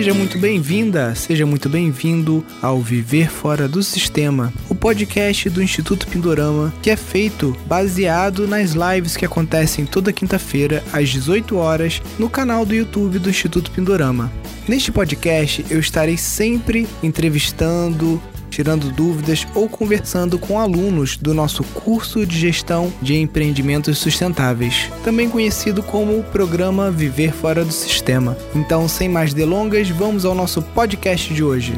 Seja muito bem-vinda, seja muito bem-vindo ao Viver Fora do Sistema, o podcast do Instituto Pindorama, que é feito baseado nas lives que acontecem toda quinta-feira às 18 horas no canal do YouTube do Instituto Pindorama. Neste podcast eu estarei sempre entrevistando, tirando dúvidas ou conversando com alunos do nosso curso de gestão de empreendimentos sustentáveis, também conhecido como o programa Viver Fora do Sistema. Então, sem mais delongas, vamos ao nosso podcast de hoje.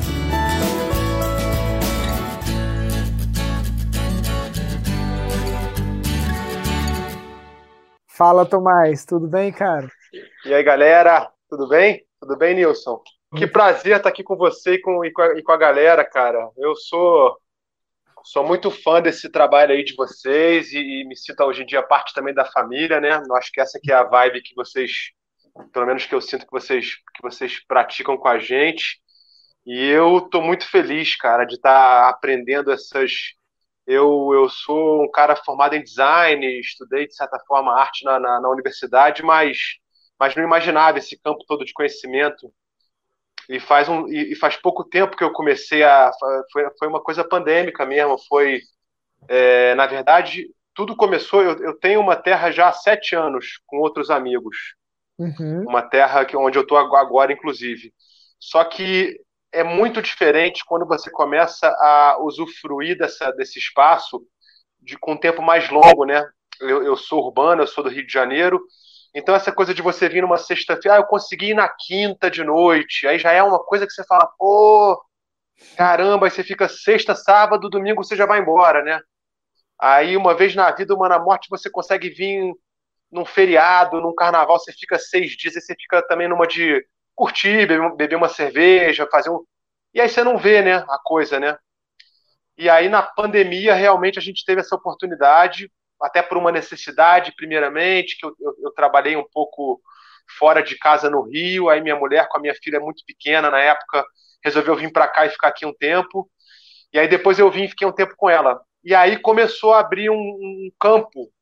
Fala, Tomás, tudo bem, cara? E aí, galera, tudo bem? Tudo bem, Nilson? Que prazer estar aqui com você e com, e com, a, e com a galera, cara. Eu sou sou muito fã desse trabalho aí de vocês e, e, me sinto hoje em dia parte também da família, né? Eu acho que essa que é a vibe que vocês, pelo menos que eu sinto que vocês que vocês praticam com a gente. E eu tô muito feliz, cara, de estar aprendendo essas. Eu, eu sou um cara formado em design, estudei de certa forma arte na, na, na universidade, mas mas não imaginava esse campo todo de conhecimento e faz um e, faz pouco tempo que eu comecei a foi, foi uma coisa pandêmica mesmo foi é, na verdade tudo começou eu, eu tenho uma terra já há sete anos com outros amigos. Uhum. uma terra que onde eu estou agora inclusive. Só que é muito diferente quando você começa a usufruir dessa, desse espaço de com um tempo mais longo né? Eu, eu sou urbano eu sou do Rio de Janeiro então, essa coisa de você vir numa sexta-feira, ah, eu consegui ir na quinta de noite, aí já é uma coisa que você fala, pô, caramba, aí você fica sexta, sábado, domingo você já vai embora, né? Aí, uma vez na vida, uma na morte, você consegue vir num feriado, num carnaval, você fica seis dias, aí você fica também numa de curtir, beber uma cerveja, fazer um. E aí você não vê, né, a coisa, né? E aí, na pandemia, realmente a gente teve essa oportunidade até por uma necessidade, primeiramente, que eu, eu, eu, trabalhei um pouco fora de casa no Rio, aí minha mulher com a minha filha muito pequena na época resolveu vir para cá e ficar aqui um tempo, e aí depois eu vim e fiquei um tempo com ela. E aí começou a abrir um, um campo,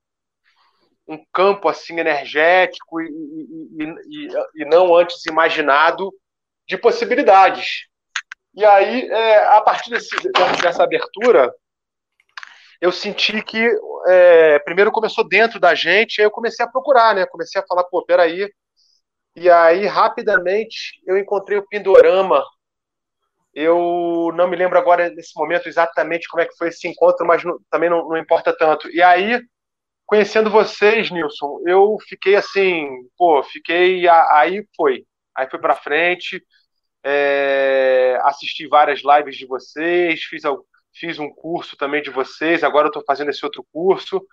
um campo assim energético e, e, e, e, não antes imaginado de possibilidades. E aí, é, a partir desse, dessa abertura, eu senti que é, primeiro começou dentro da gente, aí eu comecei a procurar, né? Comecei a falar, pô, peraí. E aí, rapidamente, eu encontrei o Pindorama. Eu não me lembro agora nesse momento exatamente como é que foi esse encontro, mas não, também não, não importa tanto. E aí, conhecendo vocês, Nilson, eu fiquei assim, pô, fiquei. Aí foi. Aí foi para frente. É, assisti várias lives de vocês, fiz fiz um curso também de vocês, agora eu estou fazendo esse outro curso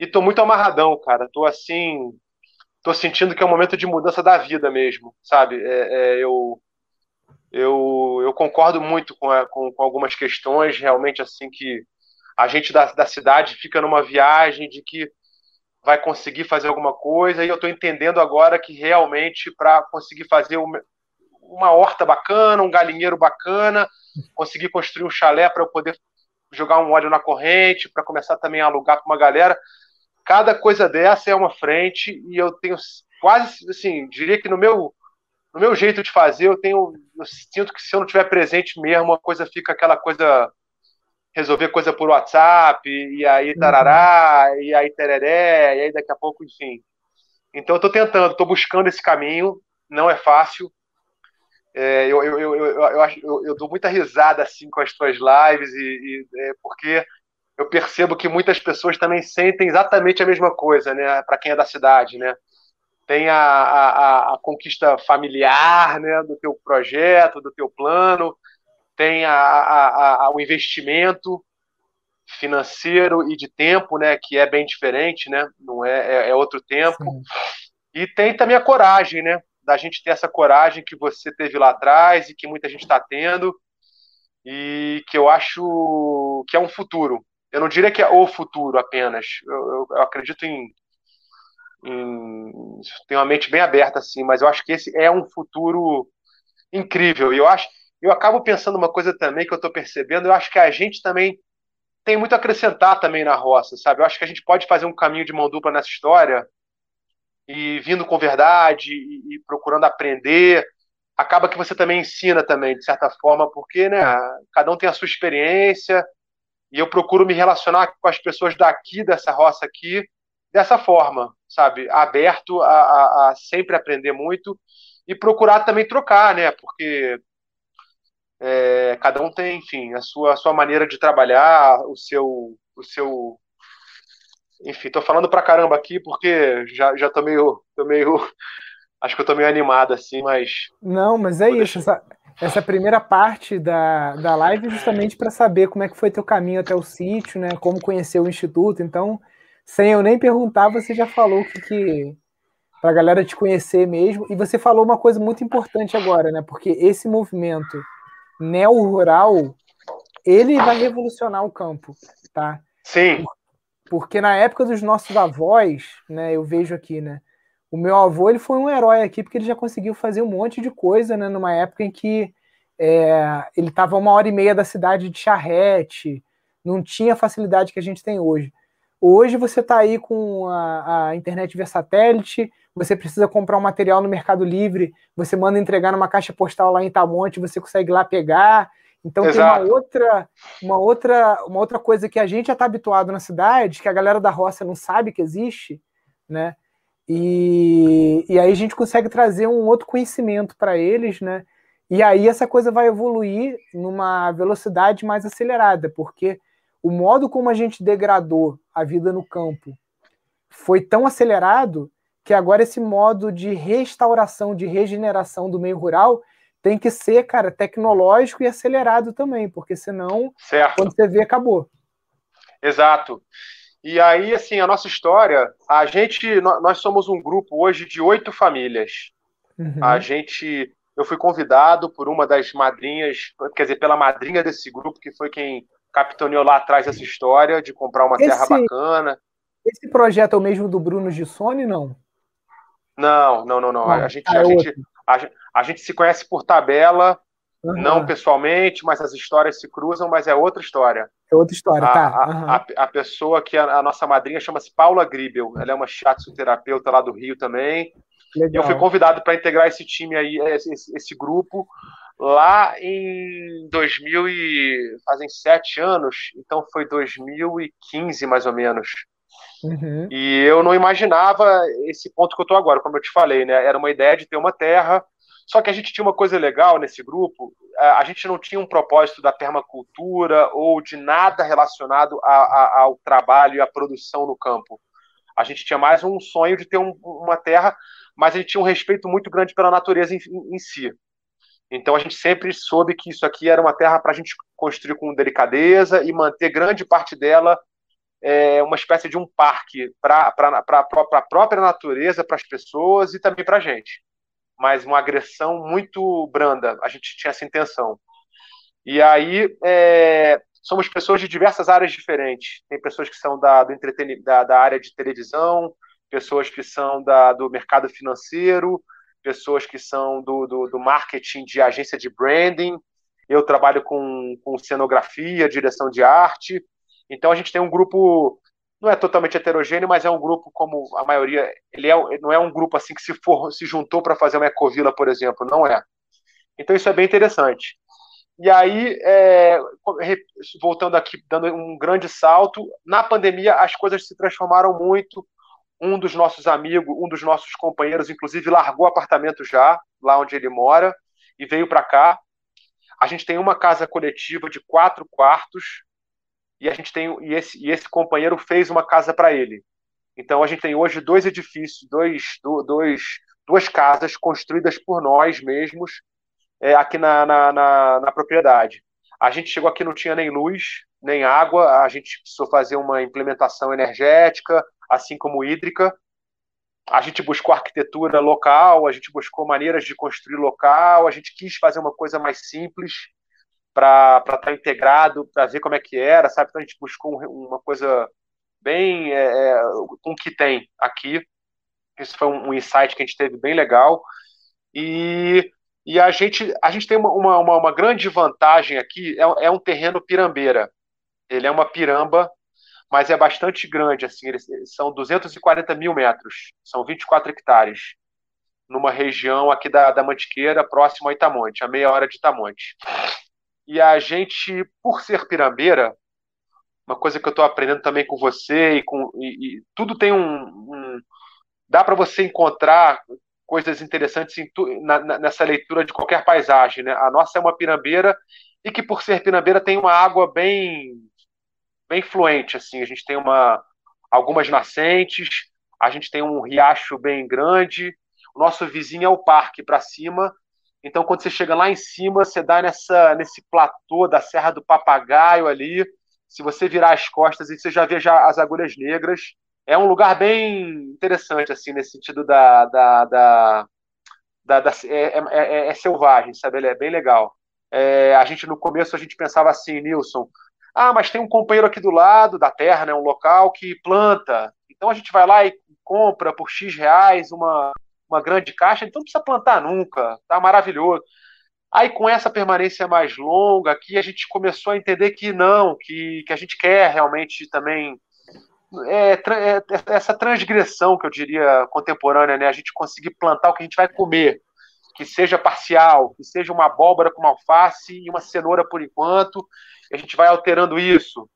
e estou muito amarradão, cara. Estou assim, estou sentindo que é um momento de mudança da vida mesmo, sabe? É, é, eu, eu, eu concordo muito com, a, com, com, algumas questões, realmente assim que a gente da, da cidade fica numa viagem de que vai conseguir fazer alguma coisa e eu estou entendendo agora que realmente para conseguir fazer uma, uma horta bacana, um galinheiro bacana, consegui construir um chalé para eu poder jogar um óleo na corrente, para começar também a alugar para uma galera. Cada coisa dessa é uma frente e eu tenho quase, assim, diria que no meu no meu jeito de fazer, eu tenho eu sinto que se eu não tiver presente mesmo, a coisa fica aquela coisa resolver coisa por WhatsApp, e aí tarará, uhum. e aí tereré, e aí daqui a pouco, enfim. Então eu tô tentando, tô buscando esse caminho, não é fácil, é, eu, eu, eu, eu, eu, eu, dou muita risada assim com as tuas lives, e, e é, porque eu percebo que muitas pessoas também sentem exatamente a mesma coisa, né? Para quem é da cidade, né? Tem a, a, a, conquista familiar, né? Do teu projeto, do teu plano, tem a, a, a, o investimento financeiro e de tempo, né? Que é bem diferente, né? Não é, é, é outro tempo. Sim. E tem também a coragem, né? Da gente ter essa coragem que você teve lá atrás e que muita gente está tendo e que eu acho que é um futuro. Eu não diria que é o futuro apenas. Eu, eu, eu acredito em, em tenho uma mente bem aberta assim, mas eu acho que esse é um futuro incrível. E eu acho, eu acabo pensando uma coisa também que eu estou percebendo. Eu acho que a gente também tem muito a acrescentar também na roça, sabe? Eu acho que a gente pode fazer um caminho de mão dupla nessa história e vindo com verdade e, e procurando aprender acaba que você também ensina também, de certa forma, porque né, cada um tem a sua experiência, e eu procuro me relacionar com as pessoas daqui, dessa roça aqui, dessa forma, sabe? Aberto a, a, a sempre aprender muito e procurar também trocar, né? Porque é, cada um tem, enfim, a sua, a sua maneira de trabalhar, o seu, o seu enfim, tô falando pra caramba aqui porque já, já tô meio, tô meio. Acho que eu tô meio animado assim, mas. Não, mas é isso. Essa, essa primeira parte da, da live é justamente para saber como é que foi teu caminho até o sítio, né? Como conhecer o Instituto. Então, sem eu nem perguntar, você já falou que, que para a galera te conhecer mesmo. E você falou uma coisa muito importante agora, né? Porque esse movimento neo-rural, ele vai revolucionar o campo, tá? Sim. Porque na época dos nossos avós, né, eu vejo aqui, né, o meu avô ele foi um herói aqui porque ele já conseguiu fazer um monte de coisa, né, numa época em que é, ele estava uma hora e meia da cidade de charrete, não tinha a facilidade que a gente tem hoje. Hoje você está aí com a, a, internet via satélite, você precisa comprar um material no Mercado Livre, você manda entregar numa caixa postal lá em Itamonte, você consegue lá pegar, então Exato. tem uma outra, uma outra, uma outra coisa que a gente já está habituado na cidade, que a galera da roça não sabe que existe, né? E, e aí a gente consegue trazer um outro conhecimento para eles, né? E aí essa coisa vai evoluir numa velocidade mais acelerada, porque o modo como a gente degradou a vida no campo foi tão acelerado que agora esse modo de restauração, de regeneração do meio rural tem que ser, cara, tecnológico e acelerado também, porque senão, certo. quando você vê, acabou. Exato. E aí, assim, a nossa história, a gente, nós somos um grupo hoje de oito famílias. Uhum. A gente, eu fui convidado por uma das madrinhas, quer dizer, pela madrinha desse grupo, que foi quem capitaneou lá atrás essa história de comprar uma esse, terra bacana. Esse projeto é o mesmo do Bruno Gissoni, não? Não, não, não, não. a gente, ah, é a, gente a, a gente se conhece por tabela, uhum. não pessoalmente, mas as histórias se cruzam, mas é outra história. É outra história, a, tá. Uhum. A, a, pessoa que é a, nossa madrinha chama-se Paula Gribel. Ela é uma shiatsu-terapeuta lá do Rio também. Legal. E eu fui convidado para integrar esse time aí, esse, esse, grupo, lá em 2000 e fazem sete anos, então foi 2015 mais ou menos. Uhum. E eu não imaginava esse ponto que eu estou agora, como eu te falei, né? Era uma ideia de ter uma terra. Só que a gente tinha uma coisa legal nesse grupo, a gente não tinha um propósito da permacultura ou de nada relacionado a, a, ao trabalho e à produção no campo. A gente tinha mais um sonho de ter um, uma terra, mas a gente tinha um respeito muito grande pela natureza em, em si. Então a gente sempre soube que isso aqui era uma terra para a gente construir com delicadeza e manter grande parte dela é, uma espécie de um parque para a própria natureza, para as pessoas e também para a gente. Mas uma agressão muito branda, a gente tinha essa intenção. E aí, é, somos pessoas de diversas áreas diferentes. Tem pessoas que são da, do da, da área de televisão, pessoas que são da, do mercado financeiro, pessoas que são do, do, do marketing de agência de branding. Eu trabalho com, com cenografia, direção de arte então a gente tem um grupo, não é totalmente heterogêneo, mas é um grupo como a maioria, ele é, não é um grupo assim que se, for, se juntou para fazer uma ecovila, por exemplo, não é. Então isso é bem interessante. E aí, é, voltando aqui, dando um grande salto, na pandemia as coisas se transformaram muito. Um dos nossos amigos, um dos nossos companheiros, inclusive, largou o apartamento já, lá onde ele mora, e veio para cá. A gente tem uma casa coletiva de quatro quartos, e a gente tem e esse, e esse companheiro fez uma casa para ele. Então a gente tem hoje dois edifícios, dois, dois, duas casas construídas por nós mesmos é, aqui na, na, na, na, propriedade. A gente chegou aqui não tinha nem luz, nem água, a gente precisou fazer uma implementação energética, assim como hídrica. A gente buscou arquitetura local, a gente buscou maneiras de construir local, a gente quis fazer uma coisa mais simples para estar tá integrado, para ver como é que era, sabe? Então a gente buscou uma coisa bem é, é, com o que tem aqui. Isso foi um, insight que a gente teve bem legal. E, e a, gente, a gente tem uma, uma, uma grande vantagem aqui, é, é, um terreno pirambeira. Ele é uma piramba, mas é bastante grande, assim, eles, são 240 mil metros, são 24 hectares. numa região aqui da, da Mantiqueira, próximo a Itamonte, a meia hora de Itamonte. E a gente, por ser pirambeira, uma coisa que eu estou aprendendo também com você e com e, e tudo tem um, um dá para você encontrar coisas interessantes tu, na, nessa leitura de qualquer paisagem, né? A nossa é uma pirambeira e que por ser pirambeira tem uma água bem bem fluente assim. A gente tem uma algumas nascentes, a gente tem um riacho bem grande. O nosso vizinho é o parque para cima. Então, quando você chega lá em cima, você dá nessa, nesse platô da Serra do Papagaio ali, se você virar as costas você já vê já as agulhas negras, é um lugar bem interessante, assim, nesse sentido da. da, da, da, da é, é, é, é, selvagem, sabe? Ele é bem legal. É, a gente, no começo, a gente pensava assim, Nilson, ah, mas tem um companheiro aqui do lado da terra, né, um local que planta. Então a gente vai lá e compra por X reais uma, uma grande caixa, então não precisa plantar nunca, tá maravilhoso. Aí, com essa permanência mais longa aqui, a gente começou a entender que não, que, que a gente quer realmente também é, é, essa transgressão que eu diria contemporânea, né? A gente conseguir plantar o que a gente vai comer, que seja parcial, que seja uma abóbora com uma alface e uma cenoura por enquanto, a gente vai alterando isso.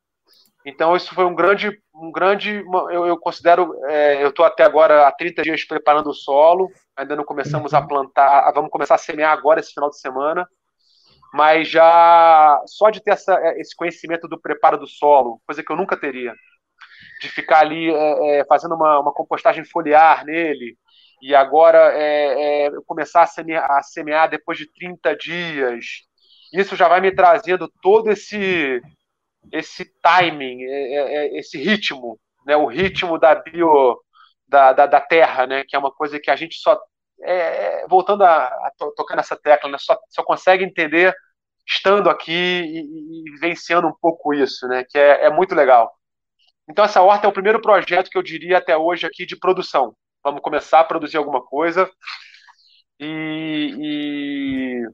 Então isso foi um grande, um grande, eu, eu considero, é, eu estou até agora há 30 dias preparando o solo, ainda não começamos a uhum. plantar, vamos começar a semear agora esse final de semana, mas já só de ter essa, é, esse conhecimento do preparo do solo, coisa que eu nunca teria, de ficar ali é, é, fazendo uma, uma, compostagem foliar nele, e agora é, começar a semear, a semear depois de 30 dias, isso já vai me trazendo todo esse esse timing, é, é, é, esse ritmo, né, o ritmo da bio da, da, da terra, né, que é uma coisa que a gente só é, voltando a, a tocar nessa tecla, né, só, só consegue entender estando aqui e, e vivenciando um pouco isso, né, que é, é muito legal. Então essa horta é o primeiro projeto que eu diria até hoje aqui de produção. Vamos começar a produzir alguma coisa e, e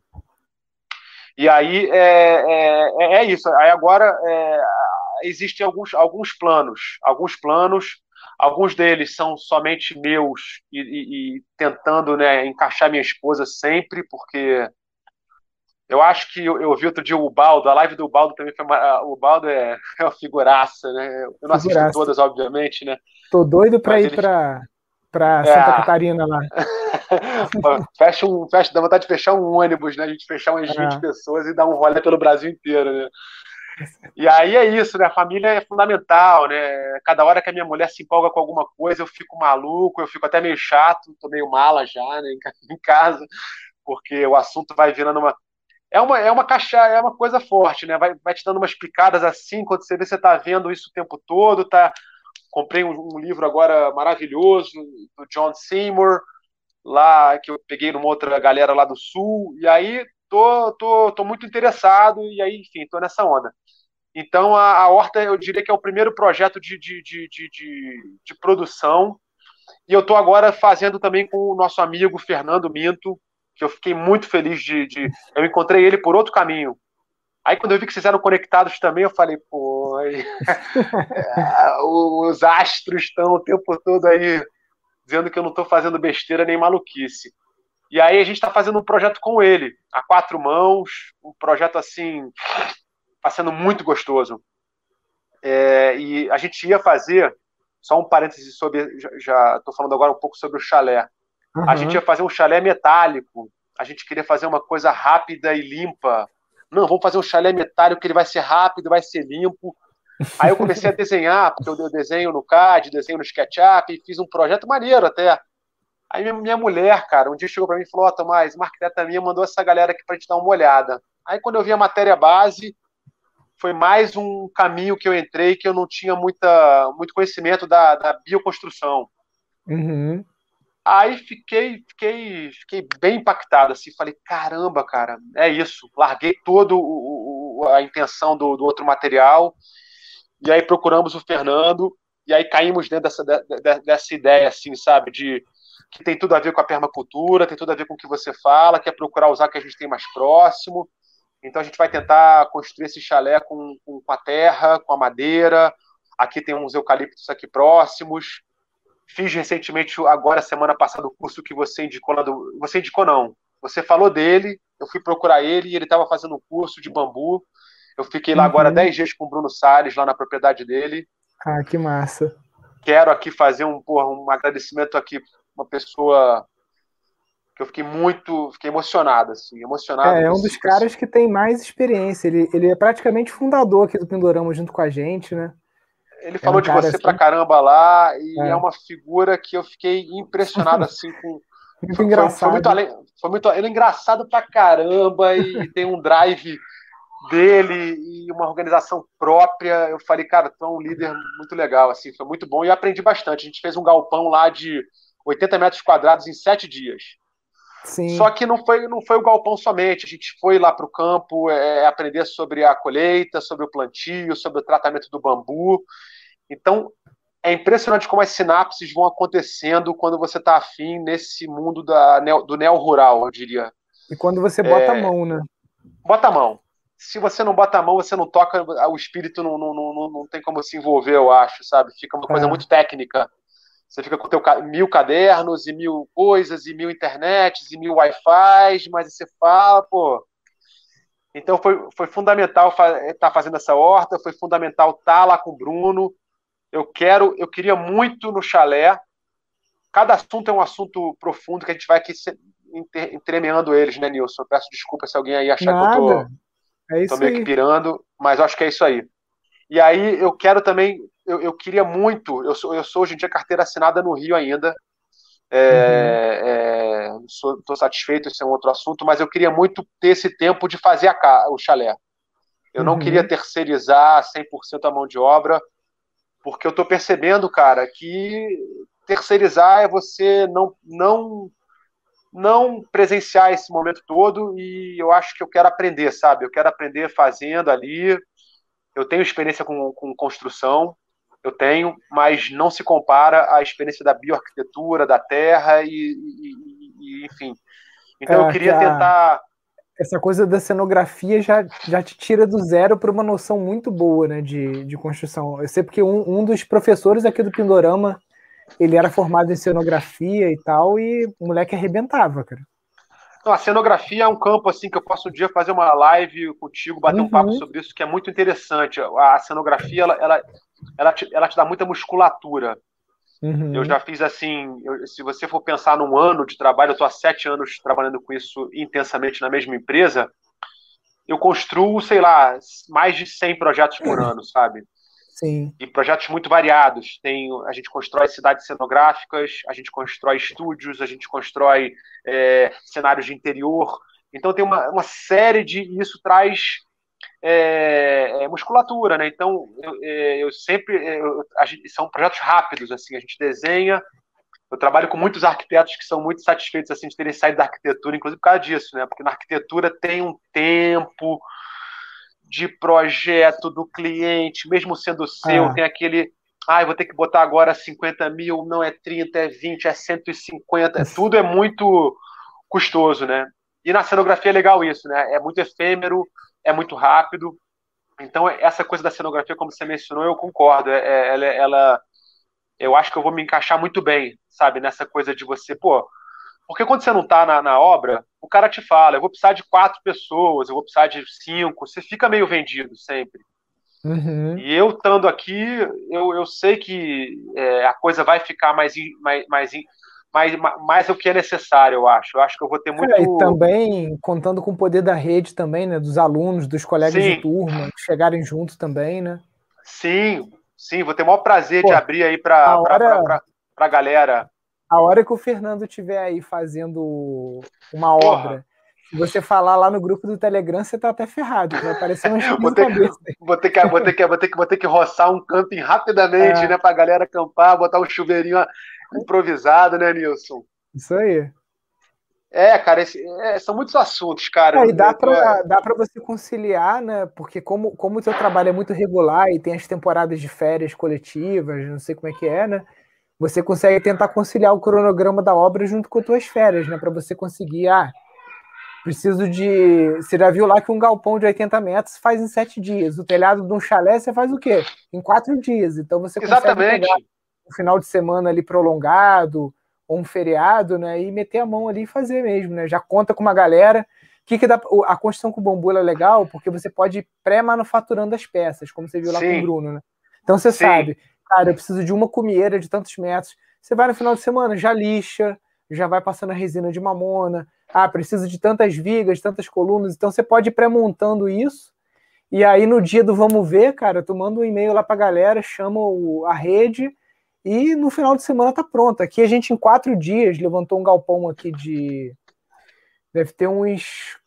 e aí é, é, é isso. Aí agora é, existem alguns, alguns planos, alguns planos, alguns deles são somente meus e, e, e tentando né, encaixar minha esposa sempre, porque eu acho que eu, eu vi outro dia o Baldo, a live do Baldo também foi uma, o Baldo é, é uma figuraça, né? Eu não assisto todas, obviamente, né? Tô doido para ir ele... para para Santa é. Catarina lá. fecha um, fecha, dá vontade de fechar um ônibus, né? A gente fechar umas 20 é. pessoas e dar um rolê pelo Brasil inteiro, né? E aí é isso, né? A família é fundamental, né? Cada hora que a minha mulher se empolga com alguma coisa, eu fico maluco, eu fico até meio chato, tô meio mala já, né? Em casa, porque o assunto vai virando uma. É uma, é uma caixa, é uma coisa forte, né? Vai, vai te dando umas picadas assim, quando você vê, você tá vendo isso o tempo todo, tá Comprei um, um, livro agora maravilhoso do John Seymour, lá que eu peguei numa outra galera lá do Sul, e aí tô, tô, tô muito interessado, e aí, enfim, tô nessa onda. Então, a, a Horta, eu diria que é o primeiro projeto de, de, de, de, de, de produção, e eu estou agora fazendo também com o nosso amigo Fernando Minto, que eu fiquei muito feliz de, de, Eu encontrei ele por outro caminho. Aí quando eu vi que vocês eram conectados também, eu falei, pô, aí, os astros estão o tempo todo aí dizendo que eu não estou fazendo besteira nem maluquice. E aí a gente está fazendo um projeto com ele, a quatro mãos, um projeto assim, está sendo muito gostoso. É, e a gente ia fazer, só um parêntese sobre, já estou falando agora um pouco sobre o chalé. Uhum. A gente ia fazer um chalé metálico, a gente queria fazer uma coisa rápida e limpa, não, vamos fazer um chalé metálico que ele vai ser rápido, vai ser limpo. Aí eu comecei a desenhar, porque eu desenho no CAD, desenho no SketchUp, e fiz um projeto maneiro até. Aí minha mulher, cara, um dia chegou para mim e falou: Ó, oh, Tomás, uma arquiteta minha mandou essa galera aqui para gente dar uma olhada. Aí quando eu vi a matéria base, foi mais um caminho que eu entrei que eu não tinha muita, muito conhecimento da, da bioconstrução. Uhum. Aí fiquei, fiquei, fiquei bem impactado, assim, falei, caramba, cara, é isso. Larguei todo o, a intenção do, do, outro material, e aí procuramos o Fernando, e aí caímos dentro dessa, de, dessa ideia, assim, sabe, de que tem tudo a ver com a permacultura, tem tudo a ver com o que você fala, que é procurar usar o que a gente tem mais próximo. Então a gente vai tentar construir esse chalé com, com, com a terra, com a madeira. Aqui tem uns eucaliptos aqui próximos Fiz recentemente, agora, semana passada, o curso que você indicou lá do. Você indicou, não. Você falou dele, eu fui procurar ele e ele estava fazendo um curso de bambu. Eu fiquei lá uhum. agora 10 dias com o Bruno Salles, lá na propriedade dele. Ah, que massa. Quero aqui fazer um, porra, um agradecimento aqui, uma pessoa que eu fiquei muito, fiquei emocionado, assim, emocionado. É, é um dos caras que tem mais experiência. Ele, ele é praticamente fundador aqui do Pindorama junto com a gente, né? Ele é falou um de você assim... pra caramba lá e é. é. uma figura que eu fiquei impressionado assim com. Muito foi, engraçado. Foi, muito além, foi muito ele é engraçado pra caramba e tem um drive dele e uma organização própria. Eu falei, cara, tu é um líder muito legal, assim, foi muito bom e aprendi bastante. A gente fez um galpão lá de 80 metros quadrados em sete dias. Sim. Só que não foi, não foi o galpão somente. A gente foi lá para o campo é, aprender sobre a colheita, sobre o plantio, sobre o tratamento do bambu. Então, é impressionante como as sinapses vão acontecendo quando você está afim nesse mundo da, do neo-rural, eu diria. E quando você bota é, a mão, né? Bota a mão. Se você não bota a mão, você não toca, o espírito não, não, não, não tem como se envolver, eu acho, sabe? Fica uma coisa é. muito técnica. Você fica com teu, mil cadernos e mil coisas, e mil internets, e mil Wi-Fi, mas você fala, pô. Então foi, foi fundamental estar tá fazendo essa horta, foi fundamental estar tá lá com o Bruno. Eu quero, eu queria muito no chalé. Cada assunto é um assunto profundo que a gente vai aqui entremeando eles, né, Nilson? Eu peço desculpa se alguém aí achar Nada. que eu tô, é tô meio aí. que pirando, mas acho que é isso aí. E aí eu quero também eu, eu queria muito, eu sou, eu sou hoje em dia carteira assinada no Rio ainda, é, uhum. estou é, satisfeito, esse é um outro assunto, mas eu queria muito ter esse tempo de fazer a, o chalé. Eu uhum. não queria terceirizar 100% a mão de obra, porque eu estou percebendo, cara, que terceirizar é você não, não, não presenciar esse momento todo e eu acho que eu quero aprender, sabe? Eu quero aprender fazendo ali. Eu tenho experiência com, com construção, eu tenho, mas não se compara à experiência da bioarquitetura, da terra e, e, e enfim. Então é, eu queria tentar. Essa coisa da cenografia já, já te tira do zero para uma noção muito boa né, de, de construção. Eu sei porque um, um dos professores aqui do Pindorama ele era formado em cenografia e tal, e o moleque arrebentava, cara. Não, a cenografia é um campo assim que eu posso um dia fazer uma live contigo, bater uhum. um papo uhum. sobre isso, que é muito interessante. A, cenografia ela, ela, ela te, ela te dá muita musculatura. Uhum. Eu já fiz assim, eu, se você for pensar num ano de trabalho, eu estou há sete anos trabalhando com isso intensamente na mesma empresa, eu construo, sei lá, mais de 100 projetos por ano, sabe? Sim. E projetos muito variados. Tem, a gente constrói cidades cenográficas, a gente constrói estúdios, a gente constrói é, cenários de interior. Então tem uma, uma série de. Isso traz é, é, musculatura, né? Então, eu, é, eu sempre. É, eu, gente, são projetos rápidos, assim, a gente desenha. Eu trabalho com muitos arquitetos que são muito satisfeitos assim, de terem saído da arquitetura, inclusive por causa disso, né? Porque na arquitetura tem um tempo de projeto do cliente, mesmo sendo seu, ah. tem aquele. Ah, vou ter que botar agora 50 mil, não é 30, é 20, é 150, tudo é muito custoso, né? E na cenografia é legal isso, né? É muito efêmero, é muito rápido. Então, essa coisa da cenografia, como você mencionou, eu concordo. É, é, ela, ela, eu acho que eu vou me encaixar muito bem, sabe? Nessa coisa de você, pô. Porque quando você não está na, na, obra, o cara te fala: eu vou precisar de quatro pessoas, eu vou precisar de cinco. Você fica meio vendido sempre. Uhum. E eu estando aqui, eu, eu sei que é, a coisa vai ficar mais, mais, mais mais, mais o que é necessário, eu acho. Eu acho que eu vou ter muito. É, e também contando com o poder da rede também, né? Dos alunos, dos colegas sim. de turma, chegarem juntos também, né? Sim, sim, vou ter o maior prazer Pô, de abrir aí para hora... a galera. A hora que o Fernando estiver aí fazendo uma Porra. obra, se você falar lá no grupo do Telegram, você tá até ferrado, vai aparecer um vou ter, cabeça. Vou ter, que, vou, ter que, vou, ter que, vou ter que roçar um camping rapidamente, é. né? Pra galera acampar, botar um chuveirinho improvisado, né, Nilson? Isso aí. É, cara, esse, é, são muitos assuntos, cara. É, e dá para dá pra você conciliar, né? Porque como, como o seu trabalho é muito regular e tem as temporadas de férias coletivas, não sei como é que é, né? Você consegue tentar conciliar o cronograma da obra junto com as suas férias, né? Para você conseguir, ah, preciso de. Você já viu lá que um galpão de 80 metros faz em sete dias. O telhado de um chalé você faz o quê? Em quatro dias. Então você Exatamente. consegue pegar um final de semana ali prolongado, ou um feriado, né? E meter a mão ali e fazer mesmo, né? Já conta com uma galera. Que que dá, a construção com o bambu é legal porque você pode ir pré-manufaturando as peças, como você viu lá Sim. com o Bruno, né? Então você Sim. sabe, cara, eu preciso de uma cumieira de tantos metros. Você vai no final de semana, já lixa, já vai passando a resina de mamona. Ah, preciso de tantas vigas, tantas colunas. Então você pode ir pré-montando isso. E aí no dia do vamos ver, cara, tu manda um e-mail lá pra galera, chama o, a rede e no final de semana tá pronto. Aqui a gente em quatro dias levantou um galpão aqui de deve ter uns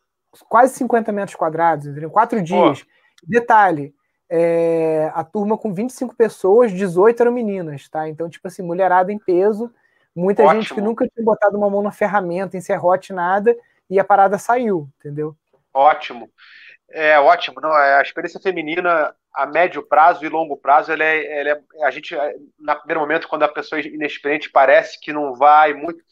quase 50 metros quadrados, entendeu? Quatro dias. Detalhe, é, a turma com 25 pessoas, 18 eram meninas, tá? Então, tipo assim, mulherada em peso, muita Ótimo. gente que nunca tinha botado uma mão na ferramenta, em serrote, nada, e a parada saiu, entendeu? Ótimo. É ótimo, não, é, a experiência feminina a médio prazo e longo prazo, ela é, ela é, a gente, no primeiro momento, quando a pessoa é inexperiente, parece que não vai muito.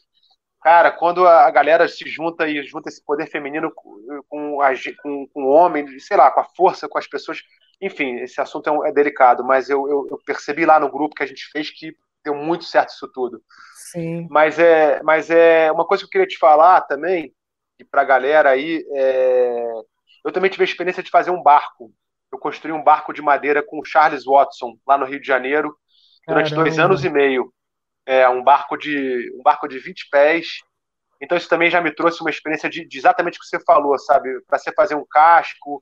Cara, quando a galera se junta e junta esse poder feminino com, com, com, com o homem, sei lá, com a força, com as pessoas, enfim, esse assunto é, um, é delicado, mas eu, eu, eu, percebi lá no grupo que a gente fez que deu muito certo isso tudo. Sim. Mas é, mas é uma coisa que eu queria te falar também, e para a galera aí, é, eu também tive a experiência de fazer um barco. Eu construí um barco de madeira com o Charles Watson, lá no Rio de Janeiro, durante Caramba. dois anos e meio. É, um barco de um barco de 20 pés. Então isso também já me trouxe uma experiência de, de exatamente o que você falou, sabe? Para você fazer um casco,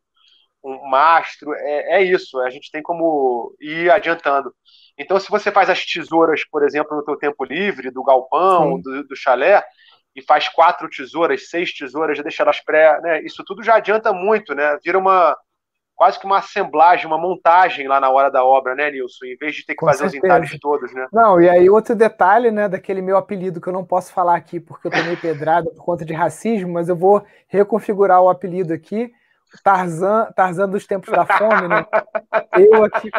um mastro, é, é isso. A gente tem como ir adiantando. Então, se você faz as tesouras, por exemplo, no teu tempo livre, do galpão, do, do, chalé, e faz quatro tesouras, seis tesouras, já deixa elas pré, né? Isso tudo já adianta muito, né? Vira uma quase que uma assemblagem, uma montagem lá na hora da obra, né, Nilson? Em vez de ter que Com fazer certeza. os entalhes todos, né? Não, e aí outro detalhe, né, daquele meu apelido que eu não posso falar aqui porque eu tomei pedrada por conta de racismo, mas eu vou reconfigurar o apelido aqui Tarzan, Tarzan dos tempos da fome, né? Eu aqui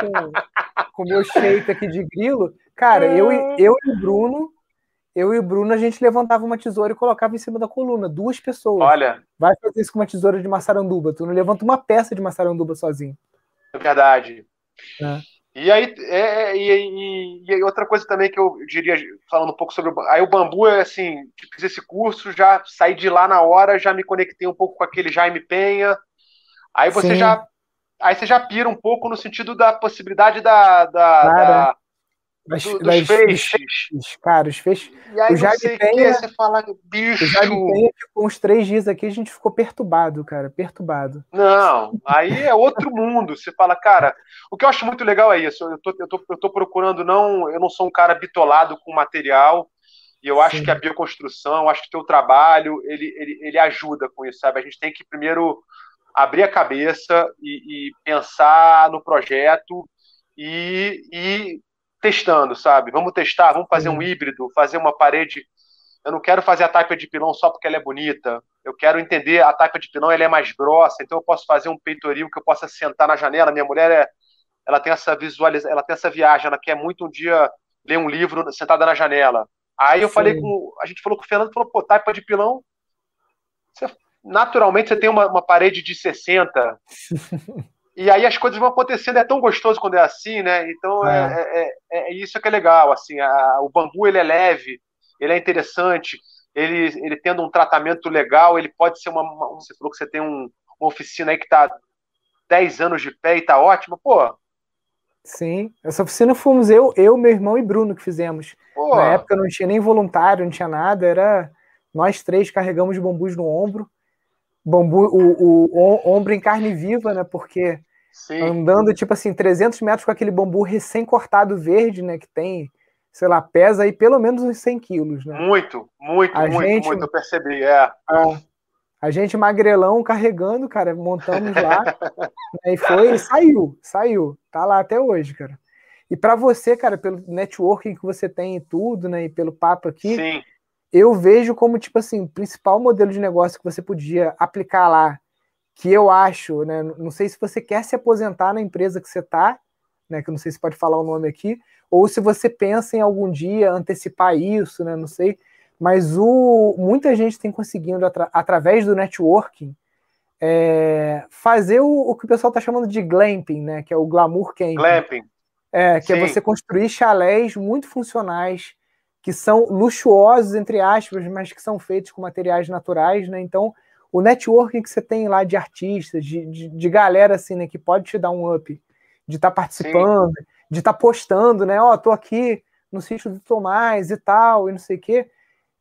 com o meu shape aqui de grilo. Cara, eu, eu e o Bruno, eu e o Bruno, a gente levantava uma tesoura e colocava em cima da coluna. Duas pessoas. Olha. Vai fazer isso com uma tesoura de maçaranduba. Tu não levanta uma peça de maçaranduba sozinho. É verdade. É. E aí, é, é e, e, e, outra coisa também que eu diria, falando um pouco sobre o aí o bambu, é assim, fiz esse curso, já saí de lá na hora, já me conectei um pouco com aquele Jaime Penha, Aí você Sim. já aí você já pira um pouco no sentido da possibilidade da, da, da das, do, das, feixes. Cara, os feixes. E aí o Jaime Penha, você fala, bicho. O Jaime Penha ficou uns três dias aqui, a gente ficou perturbado, cara, perturbado. Não, aí é outro mundo. Você fala, cara, o que eu acho muito legal é isso. Eu tô, eu tô, eu tô procurando, não, eu não sou um cara bitolado com material. E eu acho Sim. que a bioconstrução, eu acho que o teu trabalho, ele, ele, ele ajuda com isso, sabe? A gente tem que primeiro abrir a cabeça e, e pensar no projeto e, e, testando, sabe? Vamos testar, vamos fazer um híbrido, fazer uma parede. Eu não quero fazer a taipa de pilão só porque ela é bonita. Eu quero entender a taipa de pilão, ela é mais grossa, então eu posso fazer um peitoril que eu possa sentar na janela. Minha mulher é, ela tem essa visualização, ela tem essa viagem, ela quer muito um dia ler um livro sentada na janela. Aí eu Sim. falei com, a gente falou com o Fernando, falou, pô, taipa de pilão, você naturalmente você tem uma, uma parede de 60. e aí as coisas vão acontecendo, é tão gostoso quando é assim, né? Então é, é, é, é, é isso que é legal, assim, a, o bambu ele é leve, ele é interessante, ele, ele tendo um tratamento legal, ele pode ser uma, uma você falou que você tem um, uma oficina aí que está 10 anos de pé e está ótima, pô. Sim, essa oficina fomos eu, eu, meu irmão e Bruno que fizemos. Pô. Na época não tinha nem voluntário, não tinha nada, era nós três carregamos bambus no ombro bambu, o, o, ombro em carne viva, né? Porque Sim. andando, tipo assim, 300 metros com aquele bambu recém-cortado verde, né? Que tem, sei lá, pesa aí pelo menos uns 100 quilos, né? Muito, muito, a muito, gente, muito, eu percebi, é. A, a gente magrelão carregando, cara, montamos lá, né, e foi, e saiu, saiu, tá lá até hoje, cara. E para você, cara, pelo networking que você tem e tudo, né, e pelo papo aqui, Sim eu vejo como, tipo assim, o principal modelo de negócio que você podia aplicar lá, que eu acho, né? Não sei se você quer se aposentar na empresa que você está, né? Que eu não sei se pode falar o nome aqui, ou se você pensa em algum dia antecipar isso, né? Não sei. Mas o, muita gente tem conseguido, atra, através do networking, é, fazer o, o, que o pessoal está chamando de glamping, né? Que é o glamour camping. Glamping. É, que é Sim. é você construir chalés muito funcionais, que são luxuosos, entre aspas, mas que são feitos com materiais naturais, né? Então, o networking que você tem lá de artistas, de, de, de galera assim, né, que pode te dar um up, de estar tá participando, Sim. de estar tá postando, né? Ó, oh, tô aqui no sítio do Tomás e tal, e não sei o quê.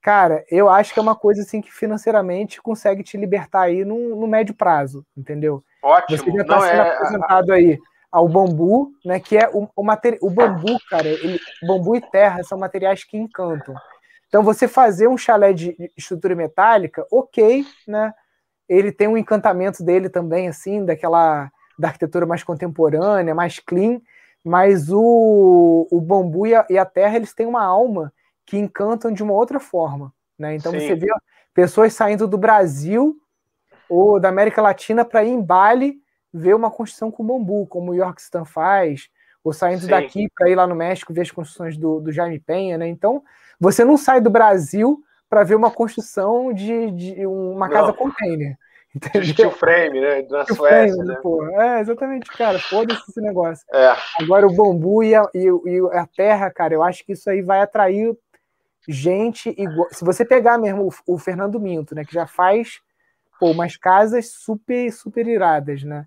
Cara, eu acho que é uma coisa assim que financeiramente consegue te libertar aí no, no médio prazo, entendeu? Ótimo. Você já está sendo é... apresentado aí ao bambu, né? Que é o, o material. O bambu, cara, ele, bambu e terra são materiais que encantam. Então, você fazer um chalé de estrutura metálica, ok, né? Ele tem um encantamento dele também, assim, daquela da arquitetura mais contemporânea, mais clean, mas o, o bambu e a, e a terra, eles têm uma alma que encantam de uma outra forma, né? Então, Sim. você vê pessoas saindo do Brasil ou da América Latina para ir em Bali ver uma construção com bambu, como o York Stan faz, ou saindo Sim. daqui para ir lá no México ver as construções do, do Jaime Penha, né? Então, você não sai do Brasil para ver uma construção de, de uma casa não. container. Entendeu? Steel frame, né? Da Suécia, frame, né? Pô. É, exatamente, cara. Foda-se esse negócio. É. Agora, o bambu e a, e, e a terra, cara, eu acho que isso aí vai atrair gente igual. Se você pegar mesmo o, o Fernando Minto, né? Que já faz pô, umas casas super, super iradas, né?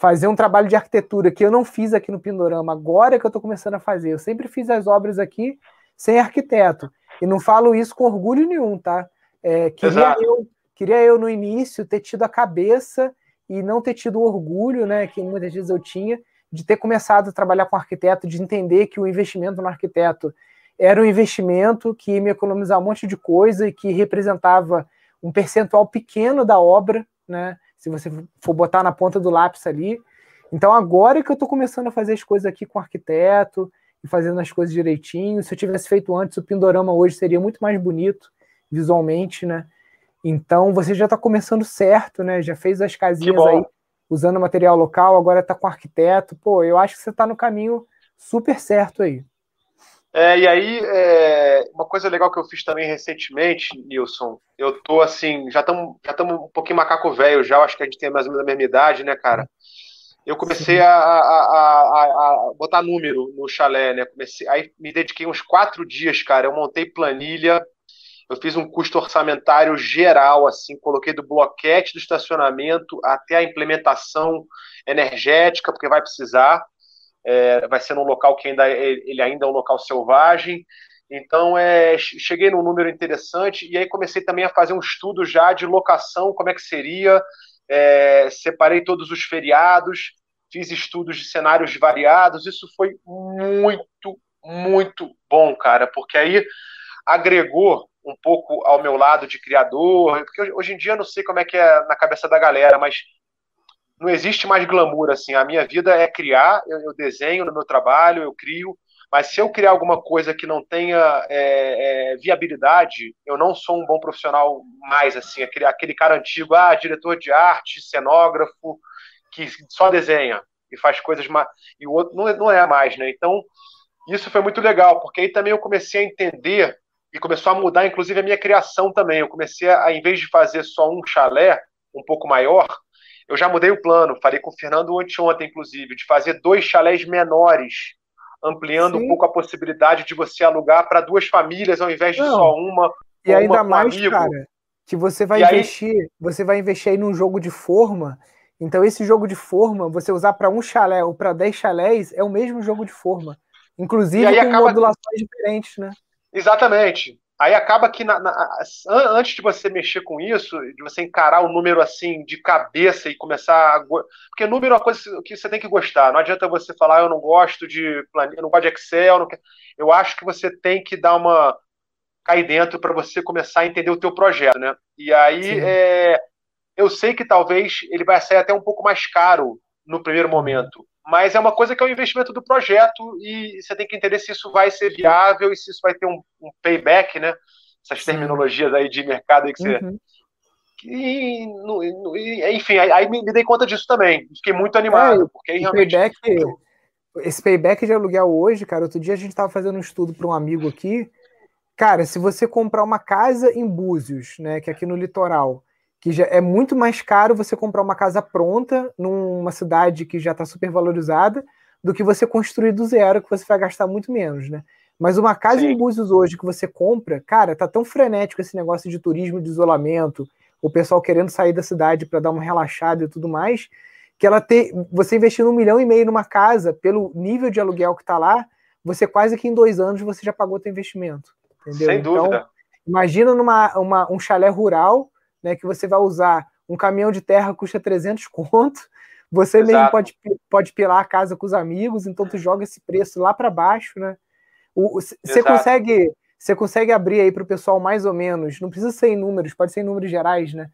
Fazer um trabalho de arquitetura que eu não fiz aqui no Pindorama, agora que eu estou começando a fazer. Eu sempre fiz as obras aqui sem arquiteto. E não falo isso com orgulho nenhum, tá? É, queria, eu, queria eu, no início, ter tido a cabeça e não ter tido o orgulho, né? Que muitas vezes eu tinha, de ter começado a trabalhar com arquiteto, de entender que o investimento no arquiteto era um investimento que ia me economizar um monte de coisa e que representava um percentual pequeno da obra, né? Se você for botar na ponta do lápis ali. Então, agora que eu estou começando a fazer as coisas aqui com arquiteto e fazendo as coisas direitinho. Se eu tivesse feito antes, o Pindorama hoje seria muito mais bonito visualmente, né? Então, você já está começando certo, né? Já fez as casinhas aí usando material local, agora está com arquiteto. Pô, eu acho que você está no caminho super certo aí. É, e aí, é, uma coisa legal que eu fiz também recentemente, Nilson, eu tô assim, já estamos já um pouquinho macaco velho já, acho que a gente tem mais ou menos a mesma idade, né, cara? Eu comecei a, a, a, a, botar número no chalé, né? Comecei, aí me dediquei uns quatro dias, cara. Eu montei planilha, eu fiz um custo orçamentário geral, assim, coloquei do bloquete do estacionamento até a implementação energética, porque vai precisar é, vai ser num local que ainda ele ainda é um local selvagem. Então, é, cheguei num número interessante e aí comecei também a fazer um estudo já de locação, como é que seria. É, separei todos os feriados, fiz estudos de cenários variados. Isso foi muito, muito bom, cara, porque aí agregou um pouco ao meu lado de criador, porque hoje em dia eu não sei como é que é na cabeça da galera, mas não existe mais glamour assim. A minha vida é criar, eu, eu desenho no meu trabalho, eu crio, mas se eu criar alguma coisa que não tenha é, é, viabilidade, eu não sou um bom profissional mais assim. Aquele, aquele cara antigo, ah, diretor de arte, cenógrafo, que só desenha e faz coisas mais. E o outro não, é, não é mais, né? Então, isso foi muito legal, porque aí também eu comecei a entender e começou a mudar, inclusive, a minha criação também. Eu comecei a, em vez de fazer só um chalé um pouco maior, eu já mudei o plano, falei com o Fernando anteontem, inclusive, de fazer dois chalés menores, ampliando Sim. um pouco a possibilidade de você alugar para duas famílias ao invés de Não. só uma. E ainda uma mais, amigo. cara, que você vai e investir, aí... você vai investir aí num jogo de forma. Então, esse jogo de forma, você usar para um chalé ou para dez chalés, é o mesmo jogo de forma. Inclusive com acaba... modulações diferentes, né? Exatamente. Aí acaba que na, na, antes de você mexer com isso, de você encarar o número assim de cabeça e começar a, porque número é uma coisa que você tem que gostar. Não adianta você falar ah, eu não gosto de planilha, não gosto de Excel, eu acho que você tem que dar uma cair dentro para você começar a entender o teu projeto, né? E aí é, eu sei que talvez ele vai sair até um pouco mais caro no primeiro momento, mas é uma coisa que é um investimento do projeto e você tem que entender se isso vai ser viável e se isso vai ter um, um payback, né? Essas terminologias aí de mercado aí que você. Uhum. E, e, enfim, aí, aí, me dei conta disso também. Fiquei muito animado. É, porque aí realmente... payback, esse payback de aluguel hoje, cara, outro dia a gente estava fazendo um estudo para um amigo aqui. Cara, se você comprar uma casa em Búzios, né, que é aqui no litoral, que já é muito mais caro você comprar uma casa pronta numa cidade que já está super valorizada do que você construir do zero, que você vai gastar muito menos, né? Mas uma casa Sim. em Búzios hoje que você compra, cara, tá tão frenético esse negócio de turismo de isolamento, o pessoal querendo sair da cidade para dar uma relaxada e tudo mais, que ela ter, você investindo um milhão e meio numa casa, pelo nível de aluguel que tá lá, você quase que em dois anos você já pagou seu investimento. Entendeu? Sem dúvida. Então, imagina numa uma, um chalé rural, né, que você vai usar um caminhão de terra custa 300 conto, você Exato. mesmo pode, pode pilar a casa com os amigos, então tu joga esse preço lá para baixo, né? Você consegue você consegue abrir aí para o pessoal mais ou menos, não precisa ser em números, pode ser em números gerais, né?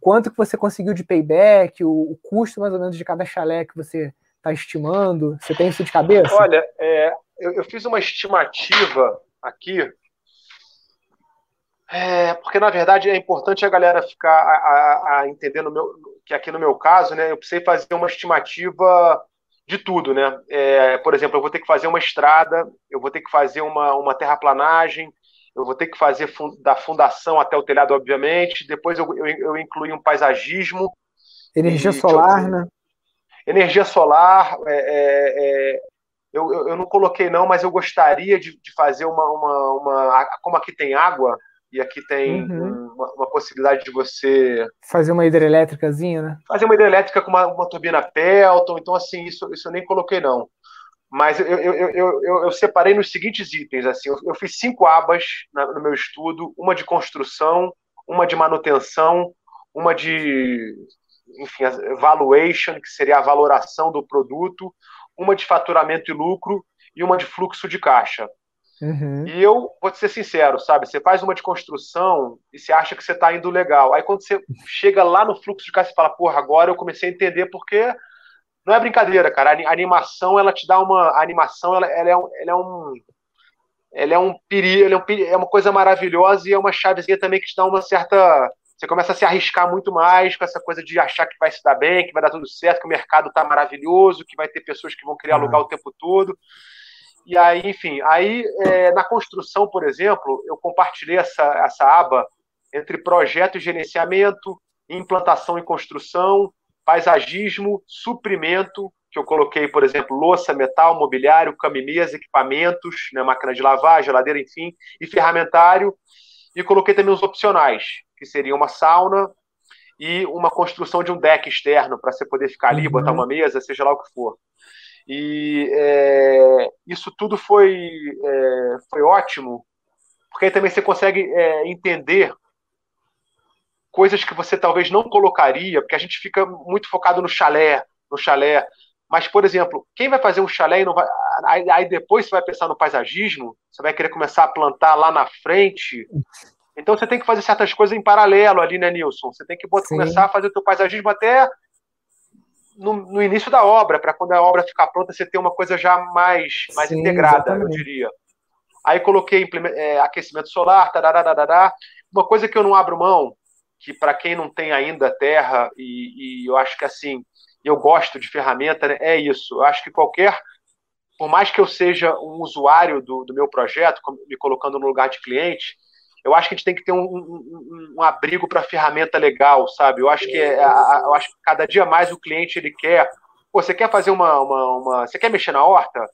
Quanto que você conseguiu de payback, o, o custo mais ou menos de cada chalé que você está estimando? Você tem isso de cabeça? Olha, é, eu, eu, fiz uma estimativa aqui, é, porque na verdade é importante a galera ficar a, a, a entender meu, que aqui no meu caso, né, eu precisei fazer uma estimativa de tudo, né? É, por exemplo, eu vou ter que fazer uma estrada, eu vou ter que fazer uma, uma terraplanagem, eu vou ter que fazer fund da fundação até o telhado, obviamente. Depois eu, eu, eu incluí um paisagismo. Energia e, solar, eu, né? Energia solar. É, é, é eu, eu, não coloquei, não, mas eu gostaria de, de fazer uma, uma, uma. Como aqui tem água, e aqui tem uhum. uma, uma, possibilidade de você. Fazer uma hidrelétricazinha, né? Fazer uma hidrelétrica com uma, uma turbina Pelton. Então, assim, isso, isso eu nem coloquei, não. Mas eu, eu, eu, eu, eu separei nos seguintes itens. assim Eu, fiz cinco abas na, no meu estudo: uma de construção, uma de manutenção, uma de. Enfim, valuation, que seria a valoração do produto, uma de faturamento e lucro e uma de fluxo de caixa. Uhum. E eu vou te ser sincero, sabe? Você faz uma de construção e você acha que você está indo legal. Aí quando você chega lá no fluxo de caixa, você fala, porra, agora eu comecei a entender porque não é brincadeira, cara. A animação, ela te dá uma. A animação, ela, ela, é, um, ela é um. Ela é um perigo, é, um, é uma coisa maravilhosa e é uma chavezinha também que te dá uma certa. Você começa a se arriscar muito mais com essa coisa de achar que vai se dar bem, que vai dar tudo certo, que o mercado está maravilhoso, que vai ter pessoas que vão querer uhum. alugar o tempo todo. E aí, enfim, aí é, na construção, por exemplo, eu compartilhei essa, essa aba entre projeto e gerenciamento, implantação e construção, paisagismo, suprimento, que eu coloquei, por exemplo, louça, metal, mobiliário, cama equipamentos, né, máquina de lavar, geladeira, enfim, e ferramentário. E coloquei também os opcionais, que seria uma sauna e uma construção de um deck externo para você poder ficar ali, uhum. botar uma mesa, seja lá o que for. E é, isso tudo foi, é, foi ótimo, porque aí também você consegue é, entender coisas que você talvez não colocaria, porque a gente fica muito focado no chalé, no chalé. Mas, por exemplo, quem vai fazer um chalé e não vai. Aí, aí depois você vai pensar no paisagismo, você vai querer começar a plantar lá na frente. Então você tem que fazer certas coisas em paralelo ali, né, Nilson? Você tem que botar, começar a fazer o teu paisagismo até no, no início da obra, para quando a obra ficar pronta, você ter uma coisa já mais, mais Sim, integrada, exatamente. eu diria. Aí coloquei é, aquecimento solar, tarará, uma coisa que eu não abro mão, que para quem não tem ainda terra, e, e, eu acho que assim, eu gosto de ferramenta, né, é isso. Eu acho que qualquer, por mais que eu seja um usuário do, do meu projeto, me colocando no lugar de cliente, eu acho que a gente tem que ter um, um, um abrigo para ferramenta legal, sabe? Eu acho que é, eu acho que cada dia mais o cliente ele quer. Pô, você quer fazer uma, uma, uma, Você quer mexer na horta?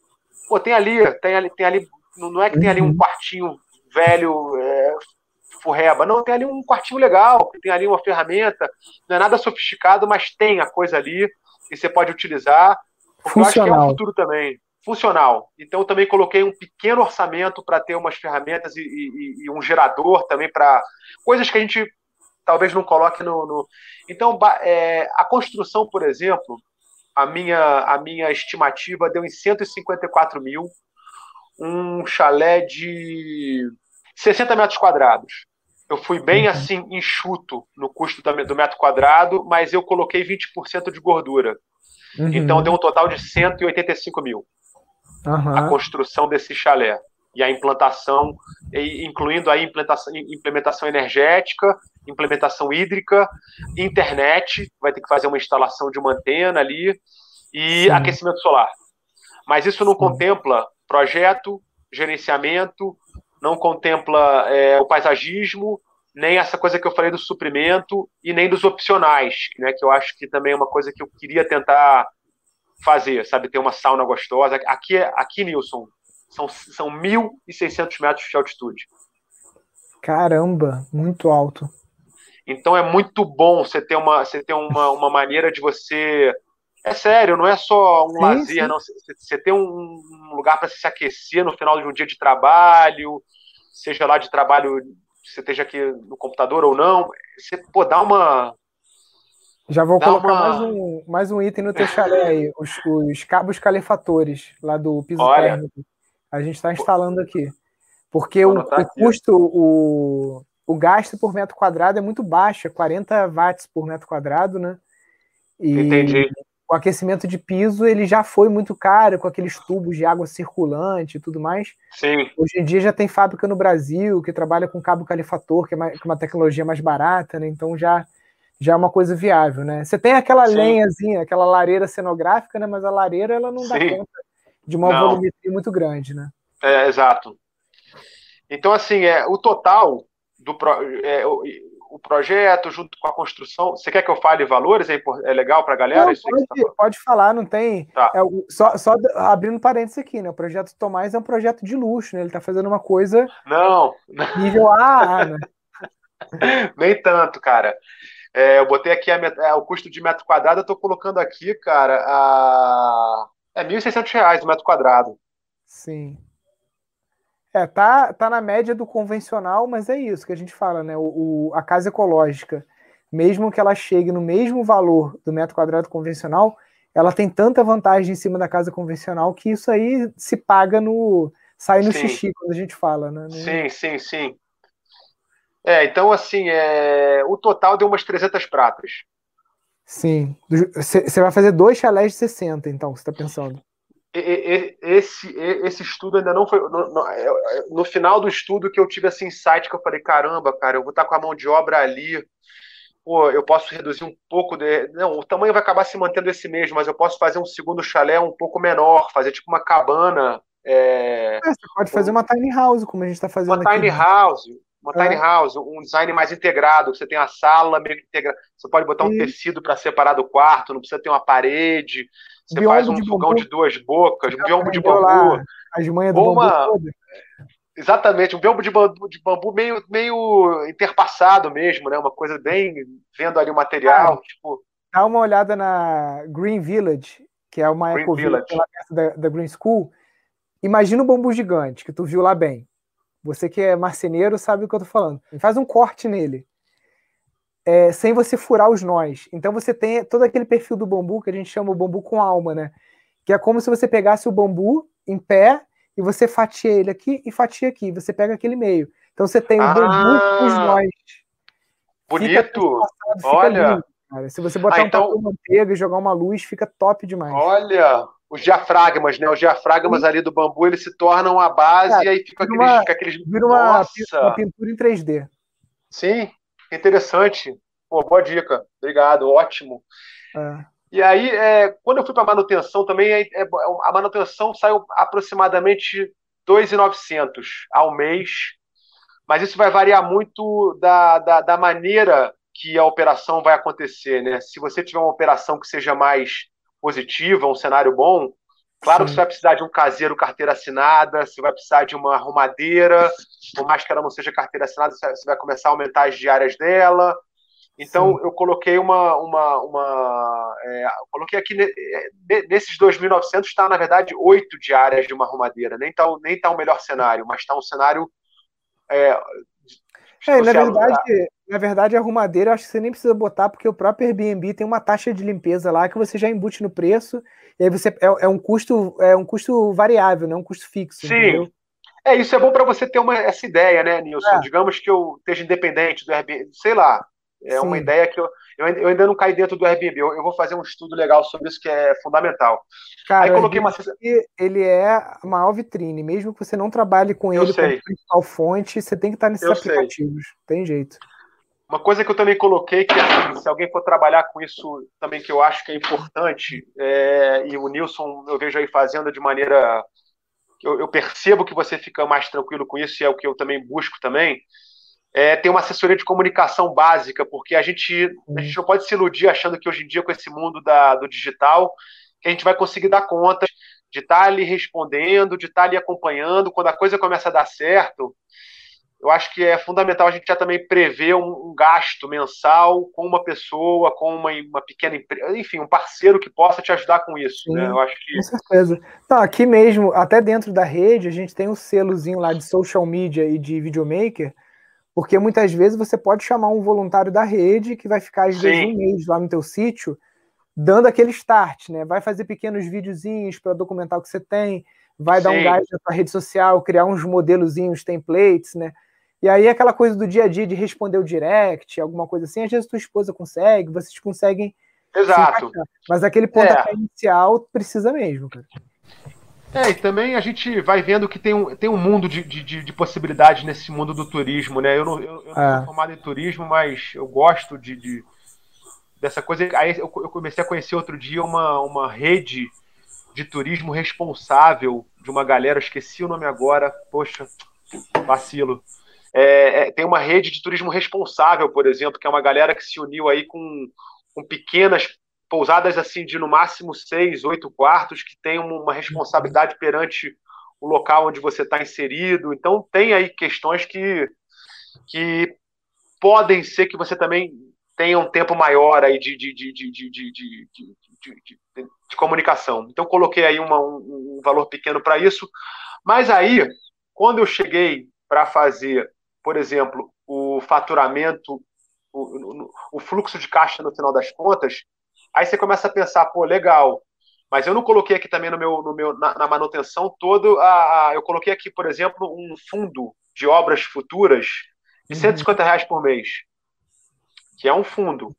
Pô, tem ali, tem ali, tem ali. Não é que tem ali um uhum. quartinho velho, é, furreba. Não, tem ali um quartinho legal, tem ali uma ferramenta. Não é nada sofisticado, mas tem a coisa ali e você pode utilizar. Porque Funcional. eu acho que é o futuro também funcional. Então, eu também coloquei um pequeno orçamento para ter umas ferramentas e, e, e um gerador também para coisas que a gente talvez não coloque no. no... Então, é, a construção, por exemplo, a minha, a minha estimativa deu em 154 mil, um chalé de 60 metros quadrados. Eu fui bem uhum. assim enxuto no custo do metro quadrado, mas eu coloquei 20% de gordura. Uhum. Então deu um total de 185 mil uhum. a construção desse chalé e a implantação, incluindo a implementação, implementação energética, implementação hídrica, internet, vai ter que fazer uma instalação de uma antena ali, e Sim. aquecimento solar. Mas isso não Sim. contempla projeto, gerenciamento, não contempla é, o paisagismo, nem essa coisa que eu falei do suprimento e nem dos opcionais, né, que eu acho que também é uma coisa que eu queria tentar fazer, sabe? Ter uma sauna gostosa. Aqui, aqui Nilson, são, são 1.600 metros de altitude. Caramba, muito alto. Então é muito bom você ter uma, você ter uma, uma maneira de você. É sério, não é só um sim, lazer, sim. não. Você ter um lugar para se aquecer no final de um dia de trabalho, seja lá de trabalho, você esteja aqui no computador ou não. Você pô, dá uma. Já vou colocar uma... mais, um, mais um item no teu chalé aí, os, os cabos calefatores lá do piso Olha, térmico. A gente está instalando aqui. Porque o, o custo, o, o gasto por metro quadrado é muito baixo, é 40 watts por metro quadrado, né? E Entendi. O aquecimento de piso ele já foi muito caro, com aqueles tubos de água circulante e tudo mais. Sim. Hoje em dia já tem fábrica no Brasil que trabalha com cabo calefator, que é, mais, que é uma tecnologia mais barata, né? Então já, já é uma coisa viável, né? Você tem aquela Sim. lenhazinha, aquela lareira cenográfica, né? Mas a lareira ela não Sim. dá conta de uma não. volumetria muito grande, né? É, exato. Então, assim, é, o total do pro, é, o, o, projeto junto com a construção. Você quer que eu fale valores? É, é legal para a galera? Não, pode, tá pode, falar, não tem. Tá. É, só, só, abrindo parênteses aqui, né? O projeto Tomás é um projeto de luxo, né? Ele está fazendo uma coisa. Não. Nível A, né? Nem tanto, cara. É, eu botei aqui a, é, o custo de metro quadrado, eu estou colocando aqui, cara, a, é R$ 1.600 o metro quadrado. Sim. É, tá, tá na média do convencional, mas é isso que a gente fala, né? O, o, a casa ecológica, mesmo que ela chegue no mesmo valor do metro quadrado convencional, ela tem tanta vantagem em cima da casa convencional que isso aí se paga no. sai no sim. xixi quando a gente fala, né? No... Sim, sim, sim. É, então assim, é... o total deu umas 300 pratas. Sim. Você vai fazer dois chalés de 60, então, você está pensando esse, esse estudo ainda não foi. No, no, é, é, no, final do estudo que eu tive esse insight que eu falei: caramba, cara, eu vou estar com a mão de obra ali. Pô, eu posso reduzir um pouco de. Não, o tamanho vai acabar se mantendo esse mesmo, mas eu posso fazer um segundo chalé um pouco menor, fazer tipo uma cabana. É... É, você pode fazer uma tiny house, como a gente está fazendo uma aqui. Uma tiny house, uma é. tiny house, um design mais integrado, você tem a sala meio que integrada. Você pode botar um e... tecido para separar do quarto, não precisa ter uma parede. Você biombo faz um de fogão de duas bocas, um biombo de bambu. Lá, as manhas do uma... bambu Exatamente, um biombo de bambu, de bambu meio, meio interpassado mesmo, né? Uma coisa bem vendo ali o material. Ah, tipo... Dá uma olhada na Green Village, que é uma ecovila lá perto da, da Green School. Imagina o bambu gigante, que tu viu lá bem. Você que é marceneiro sabe o que eu tô falando. Faz um corte nele é, sem você furar os nós. Então você tem todo aquele perfil do bambu que a gente chama o bambu com alma, né? Que é como se você pegasse o bambu em pé e você fatia ele aqui e fatia aqui. Você pega aquele meio. Então você tem o ah, bambu com os nós. Bonito! Fica Olha! Lindo, Se você botar ah, então... um papel manteiga e jogar uma luz, fica top demais. Olha! Os diafragmas, né? Os diafragmas Sim. ali do bambu, eles se tornam a base Cara, e aí fica aqueles, uma, fica aqueles. Vira uma, uma pintura em 3D. Sim, Interessante. Pô, boa dica. Obrigado, ótimo. É. E aí, é, quando eu fui para manutenção também, é, é, a manutenção saiu aproximadamente 2,900 ao mês, mas isso vai variar muito da, da, da, maneira que a operação vai acontecer, né? Se você tiver uma operação que seja mais positiva, um cenário bom, Claro Sim. que você vai precisar de um caseiro carteira assinada, você vai precisar de uma arrumadeira, por mais que ela não seja carteira assinada, você vai começar a aumentar as diárias dela. Então, Sim. eu coloquei uma. uma, uma é, coloquei aqui, nesses 2.900, está, na verdade, oito diárias de uma arrumadeira. Nem está nem tá o melhor cenário, mas está um cenário. É, é, na verdade, na verdade, arrumadeira eu acho que você nem precisa botar, porque o próprio Airbnb tem uma taxa de limpeza lá que você já embute no preço, e aí você é, é um custo, é um custo variável, não é um custo fixo. Sim. Entendeu? É, isso é bom para você ter uma, essa ideia, né, Nilson? É. Digamos que eu esteja independente do Airbnb, sei lá. É Sim. uma ideia que eu, eu, ainda não caí dentro do Airbnb. Eu, eu, vou fazer um estudo legal sobre isso que é fundamental. Cara, Aí coloquei uma... ele é a maior vitrine. Mesmo que você não trabalhe com ele como principal fonte, você tem que estar nesses eu aplicativos. Sei. Tem jeito. Uma coisa que eu também coloquei, que assim, se alguém for trabalhar com isso também, que eu acho que é importante, é, e o Nilson eu vejo aí fazendo de maneira. Eu, eu, percebo que você fica mais tranquilo com isso, e é o que eu também busco também, é ter uma assessoria de comunicação básica, porque a gente, a gente não pode se iludir achando que hoje em dia, com esse mundo da, do digital, que a gente vai conseguir dar conta de estar tá ali respondendo, de estar tá ali acompanhando. Quando a coisa começa a dar certo, eu acho que é fundamental a gente já também prever um, um gasto mensal com uma pessoa, com uma, uma pequena empresa, enfim, um parceiro que possa te ajudar com isso. Sim, né? Eu acho que... Com certeza. Então, aqui mesmo, até dentro da rede, a gente tem um selozinho lá de social media e de videomaker, porque muitas vezes você pode chamar um voluntário da rede que vai ficar, às Sim. vezes, um mês lá no teu sítio, dando aquele start, né? Vai fazer pequenos videozinhos para documentar o que você tem, vai Sim. dar um gás na tua rede social, criar uns modelozinhos, templates, né? E aí aquela coisa do dia a dia de responder o direct, alguma coisa assim, às vezes tua esposa consegue, vocês conseguem. Exato. Mas aquele ponto é. inicial precisa mesmo, cara. É, e também a gente vai vendo que tem um, tem um mundo de, de, de possibilidades nesse mundo do turismo, né? Eu não, eu, eu não é. sou formado em turismo, mas eu gosto de, de dessa coisa. Aí eu, eu, comecei a conhecer outro dia uma, uma rede de turismo responsável de uma galera, esqueci o nome agora, poxa, vacilo. É, é, tem uma rede de turismo responsável, por exemplo, que é uma galera que se uniu aí com, com pequenas pousadas assim de no máximo seis, oito quartos, que tem uma responsabilidade perante o local onde você está inserido. Então tem aí questões que, que podem ser que você também tenha um tempo maior aí de, de, de, de, de, de, de, de, de comunicação. Então coloquei aí uma, um, um valor pequeno para isso. Mas aí, quando eu cheguei para fazer, por exemplo, o faturamento, o, o, fluxo de caixa no final das contas, aí você começa a pensar, pô, legal, mas eu não coloquei aqui também no meu, no meu na, na manutenção todo, a, a, eu coloquei aqui, por exemplo, um fundo de obras futuras de 150 uhum. reais por mês que é um fundo,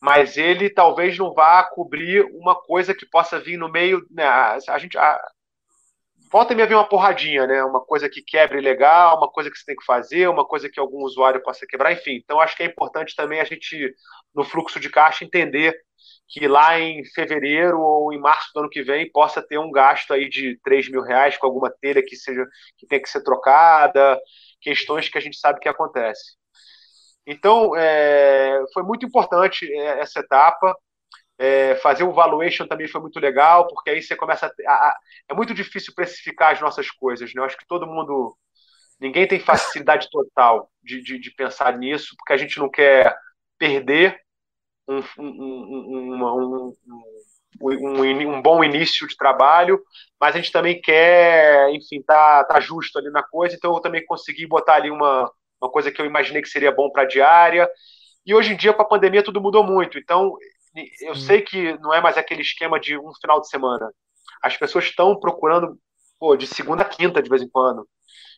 mas ele talvez não vá cobrir uma coisa que possa vir no meio. Né, a gente. A, volta e me vir uma porradinha, né? Uma coisa que quebre legal, uma coisa que você tem que fazer, uma coisa que algum usuário possa quebrar, enfim. Então, acho que é importante também a gente, no fluxo de caixa, entender que lá em fevereiro ou em março do ano que vem possa ter um gasto aí de 3 mil reais com alguma telha que seja que tem que ser trocada, questões que a gente sabe que acontece. Então, é, foi muito importante é, essa etapa. É, fazer o valuation também foi muito legal, porque aí você começa a, a, É muito difícil precificar as nossas coisas, né? Eu acho que todo mundo. Ninguém tem facilidade total de, de, de pensar nisso, porque a gente não quer perder um, um, um, um, um bom início de trabalho, mas a gente também quer, enfim, tá, tá justo ali na coisa, então eu também consegui botar ali uma, uma coisa que eu imaginei que seria bom para a diária. E hoje em dia, com a pandemia, tudo mudou muito. Então, eu Sim. sei que não é mais aquele esquema de um final de semana. As pessoas estão procurando pô, de segunda a quinta, de vez em quando.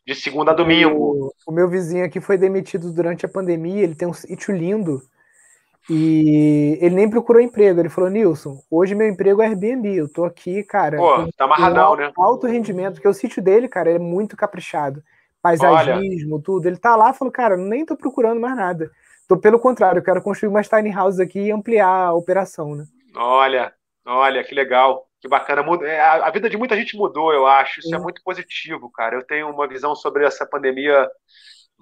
De segunda a domingo. O, o meu vizinho aqui foi demitido durante a pandemia. Ele tem um sítio lindo. E ele nem procurou emprego. Ele falou: Nilson, hoje meu emprego é Airbnb. Eu tô aqui, cara. Pô, tá amarradão, né? Alto rendimento, porque o sítio dele, cara, é muito caprichado paisagismo, Olha. tudo. Ele tá lá e falou, cara, nem tô procurando mais nada. Tô, pelo contrário, eu quero construir mais tiny houses aqui e ampliar a operação, né? Olha, olha, que legal. Que bacana. É, a vida de muita gente mudou, eu acho. Isso é muito positivo, cara. Eu tenho uma visão sobre essa pandemia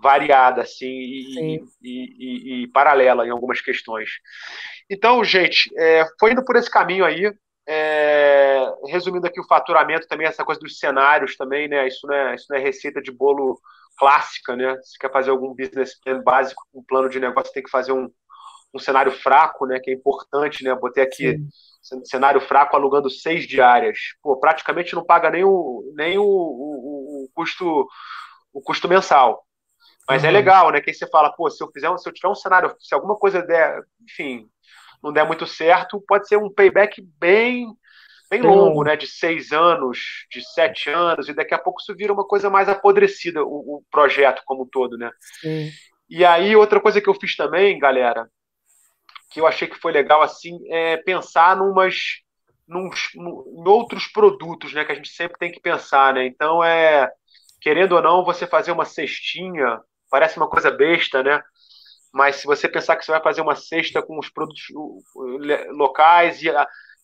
variada, assim, e, e, e, e paralela em algumas questões. Então, gente, é, foi indo por esse caminho aí. É, resumindo aqui o faturamento também, essa coisa dos cenários também, né? Isso não é, isso não é receita de bolo clássica, né? Se quer fazer algum business plan básico, um plano de negócio, tem que fazer um, um cenário fraco, né? Que é importante, né? Botei aqui Sim. cenário fraco alugando seis diárias. Pô, praticamente não paga nem o, nem o, o, o custo o custo mensal. Mas é uhum. é legal, né? Que aí você fala, pô, se eu fizer, se eu tiver um cenário, se alguma coisa der, enfim, não der muito certo, pode ser um payback bem bem longo, né? De seis anos, de sete anos, e daqui a pouco isso vira uma coisa mais apodrecida, o, o projeto como um todo, né? Sim. E aí, outra coisa que eu fiz também, galera, que eu achei que foi legal, assim, é pensar numas, nos, em outros produtos, né? Que a gente sempre tem que pensar, né? Então, é, querendo ou não, você fazer uma cestinha, parece uma coisa besta, né? mas se você pensar que você vai fazer uma cesta com os produtos locais e,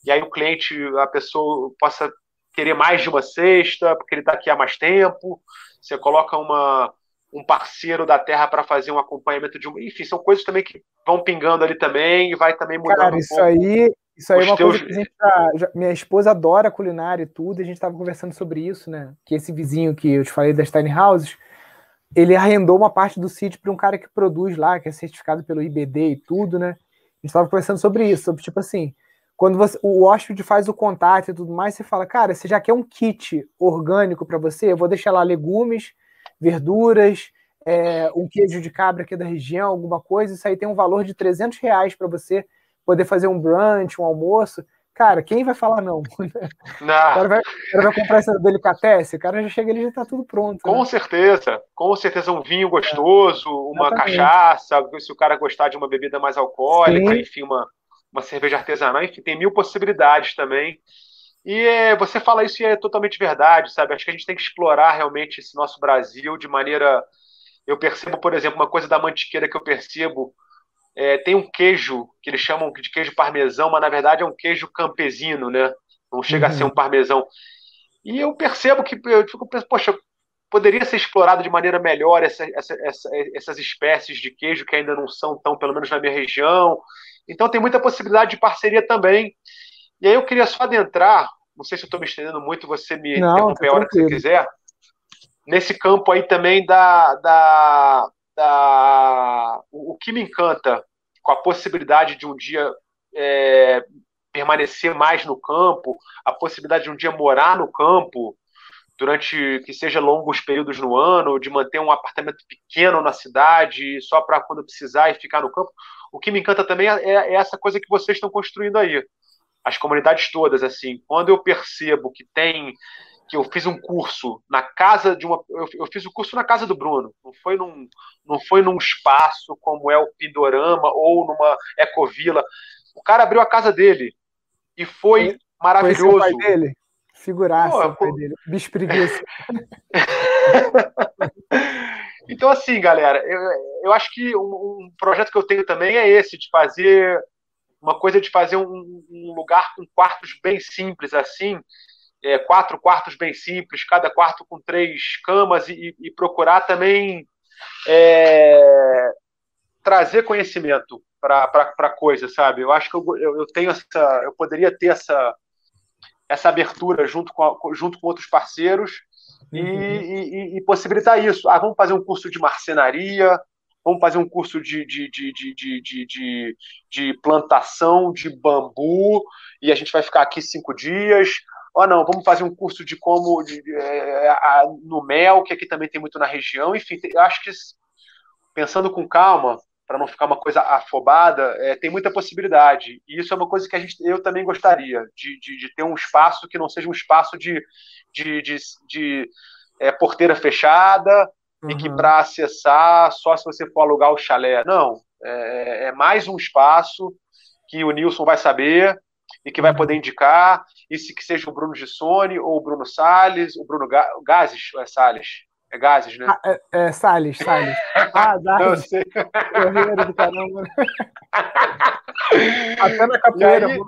e aí o cliente, a pessoa possa querer mais de uma cesta, porque ele está aqui há mais tempo, você coloca uma, um parceiro da terra para fazer um acompanhamento de um. Enfim, são coisas também que vão pingando ali também e vai também mudando. Cara, um isso aí, Isso aí é uma teus... coisa que a gente tá, já, minha esposa adora culinária e tudo, e a gente estava conversando sobre isso, né? Que esse vizinho que eu te falei das tiny houses, ele arrendou uma parte do sítio para um cara que produz lá, que é certificado pelo IBD e tudo, né? A gente estava conversando sobre isso, sobre tipo assim, quando você, o hóspede faz o contato e tudo mais, você fala, cara, você já quer um kit orgânico para você? Eu vou deixar lá legumes, verduras, é, um queijo de cabra aqui da região, alguma coisa, isso aí tem um valor de 300 reais para você poder fazer um brunch, um almoço. Cara, quem vai falar não? não. O, cara vai, o cara vai comprar essa delicatesse, o cara já chega ali e já tá tudo pronto. Com né? certeza, com certeza um vinho gostoso, uma cachaça, se o cara gostar de uma bebida mais alcoólica, Sim. enfim, uma, uma cerveja artesanal, enfim, tem mil possibilidades também. E é, você fala isso e é totalmente verdade, sabe? Acho que a gente tem que explorar realmente esse nosso Brasil de maneira. Eu percebo, por exemplo, uma coisa da mantiqueira que eu percebo. É, tem um queijo que eles chamam de queijo parmesão, mas na verdade é um queijo campesino, né? Não chega uhum. a ser um parmesão. E eu percebo que eu fico pensando, poxa, poderia ser explorado de maneira melhor essa, essa, essa, essas espécies de queijo que ainda não são tão, pelo menos na minha região. Então tem muita possibilidade de parceria também. E aí eu queria só adentrar, não sei se eu estou me estendendo muito, você me não, interromper a hora que você quiser, nesse campo aí também da, da, da o que me encanta com a possibilidade de um dia é, permanecer mais no campo, a possibilidade de um dia morar no campo durante que seja longos períodos no ano, de manter um apartamento pequeno na cidade, só para quando precisar e ficar no campo o que me encanta também é, é essa coisa que vocês estão construindo aí. As comunidades todas, assim. Quando eu percebo que tem que eu fiz um curso na casa de uma. Eu, eu, fiz o curso na casa do Bruno. Não foi num, não foi num espaço como é o Pindorama ou numa Ecovila. O cara abriu a casa dele e foi, foi maravilhoso. Foi o pai dele? Figuraça Pô, o pai dele. Bicho preguiça. Então, assim, galera, eu, eu acho que um, um, projeto que eu tenho também é esse, de fazer uma coisa de fazer um, um lugar com quartos bem simples, assim, é, quatro quartos bem simples, cada quarto com três camas, e, e procurar também é, trazer conhecimento para a coisa, sabe? Eu acho que eu, eu, tenho essa. Eu poderia ter essa, essa abertura junto com, a, junto com outros parceiros e, uhum. e, e, possibilitar isso. Ah, vamos fazer um curso de marcenaria, vamos fazer um curso de, de, de, de, de, de, de, plantação de bambu, e a gente vai ficar aqui cinco dias. Ou não, vamos fazer um curso de como de, é, a, no mel, que aqui também tem muito na região. Enfim, eu acho que pensando com calma, para não ficar uma coisa afobada, é, tem muita possibilidade. E isso é uma coisa que a gente, eu também gostaria, de, de, de ter um espaço que não seja um espaço de, de, de, de é, porteira fechada uhum. e que uhum. para acessar só se você for alugar o chalé. Não, é, é, mais um espaço que o Nilson vai saber e que vai uhum. poder indicar, e se que seja o Bruno Gissone ou o Bruno Salles, o Bruno Gazes, ou é Salles? É gases, né? Ah, é, é Salles, Salles. Ah, Salles. Eu sei. Correiro do caramba. Até na capoeira. Aí...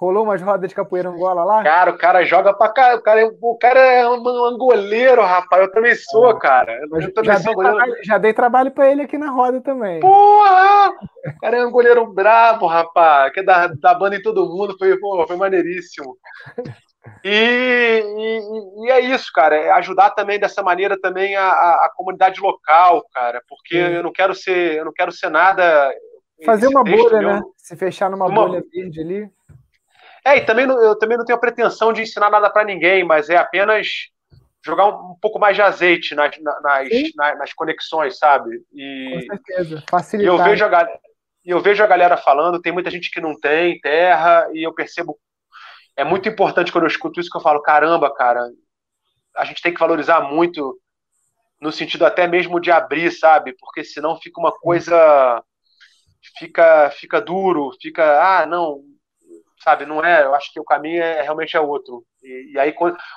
Rolou umas rodas de capoeira Angola lá? Cara, o cara joga pra cá. O cara, é, o cara é um angoleiro, rapaz. Eu também sou, é. cara. Eu também já, sou dei trabalho, já dei trabalho pra ele aqui na roda também. Porra! O cara é um angoleiro brabo, rapaz. Que é da, da banda em todo mundo. Foi, pô, foi maneiríssimo. E, e, e, é isso, cara. É ajudar também dessa maneira também a, a comunidade local, cara. Porque eu não quero ser, eu não quero ser nada. Fazer uma bolha, né? Se fechar numa uma... bolha verde ali. É, e também eu também não tenho a pretensão de ensinar nada para ninguém, mas é apenas jogar um, um pouco mais de azeite nas, nas, nas, nas conexões, sabe? E, Com certeza, facilitar. E eu vejo a, eu vejo a galera falando, tem muita gente que não tem terra, e eu percebo é muito importante quando eu escuto isso que eu falo, caramba, cara, a gente tem que valorizar muito no sentido até mesmo de abrir, sabe? Porque senão fica uma coisa fica fica duro, fica, ah, não, sabe, não é, eu acho que o caminho é realmente é outro. E, e aí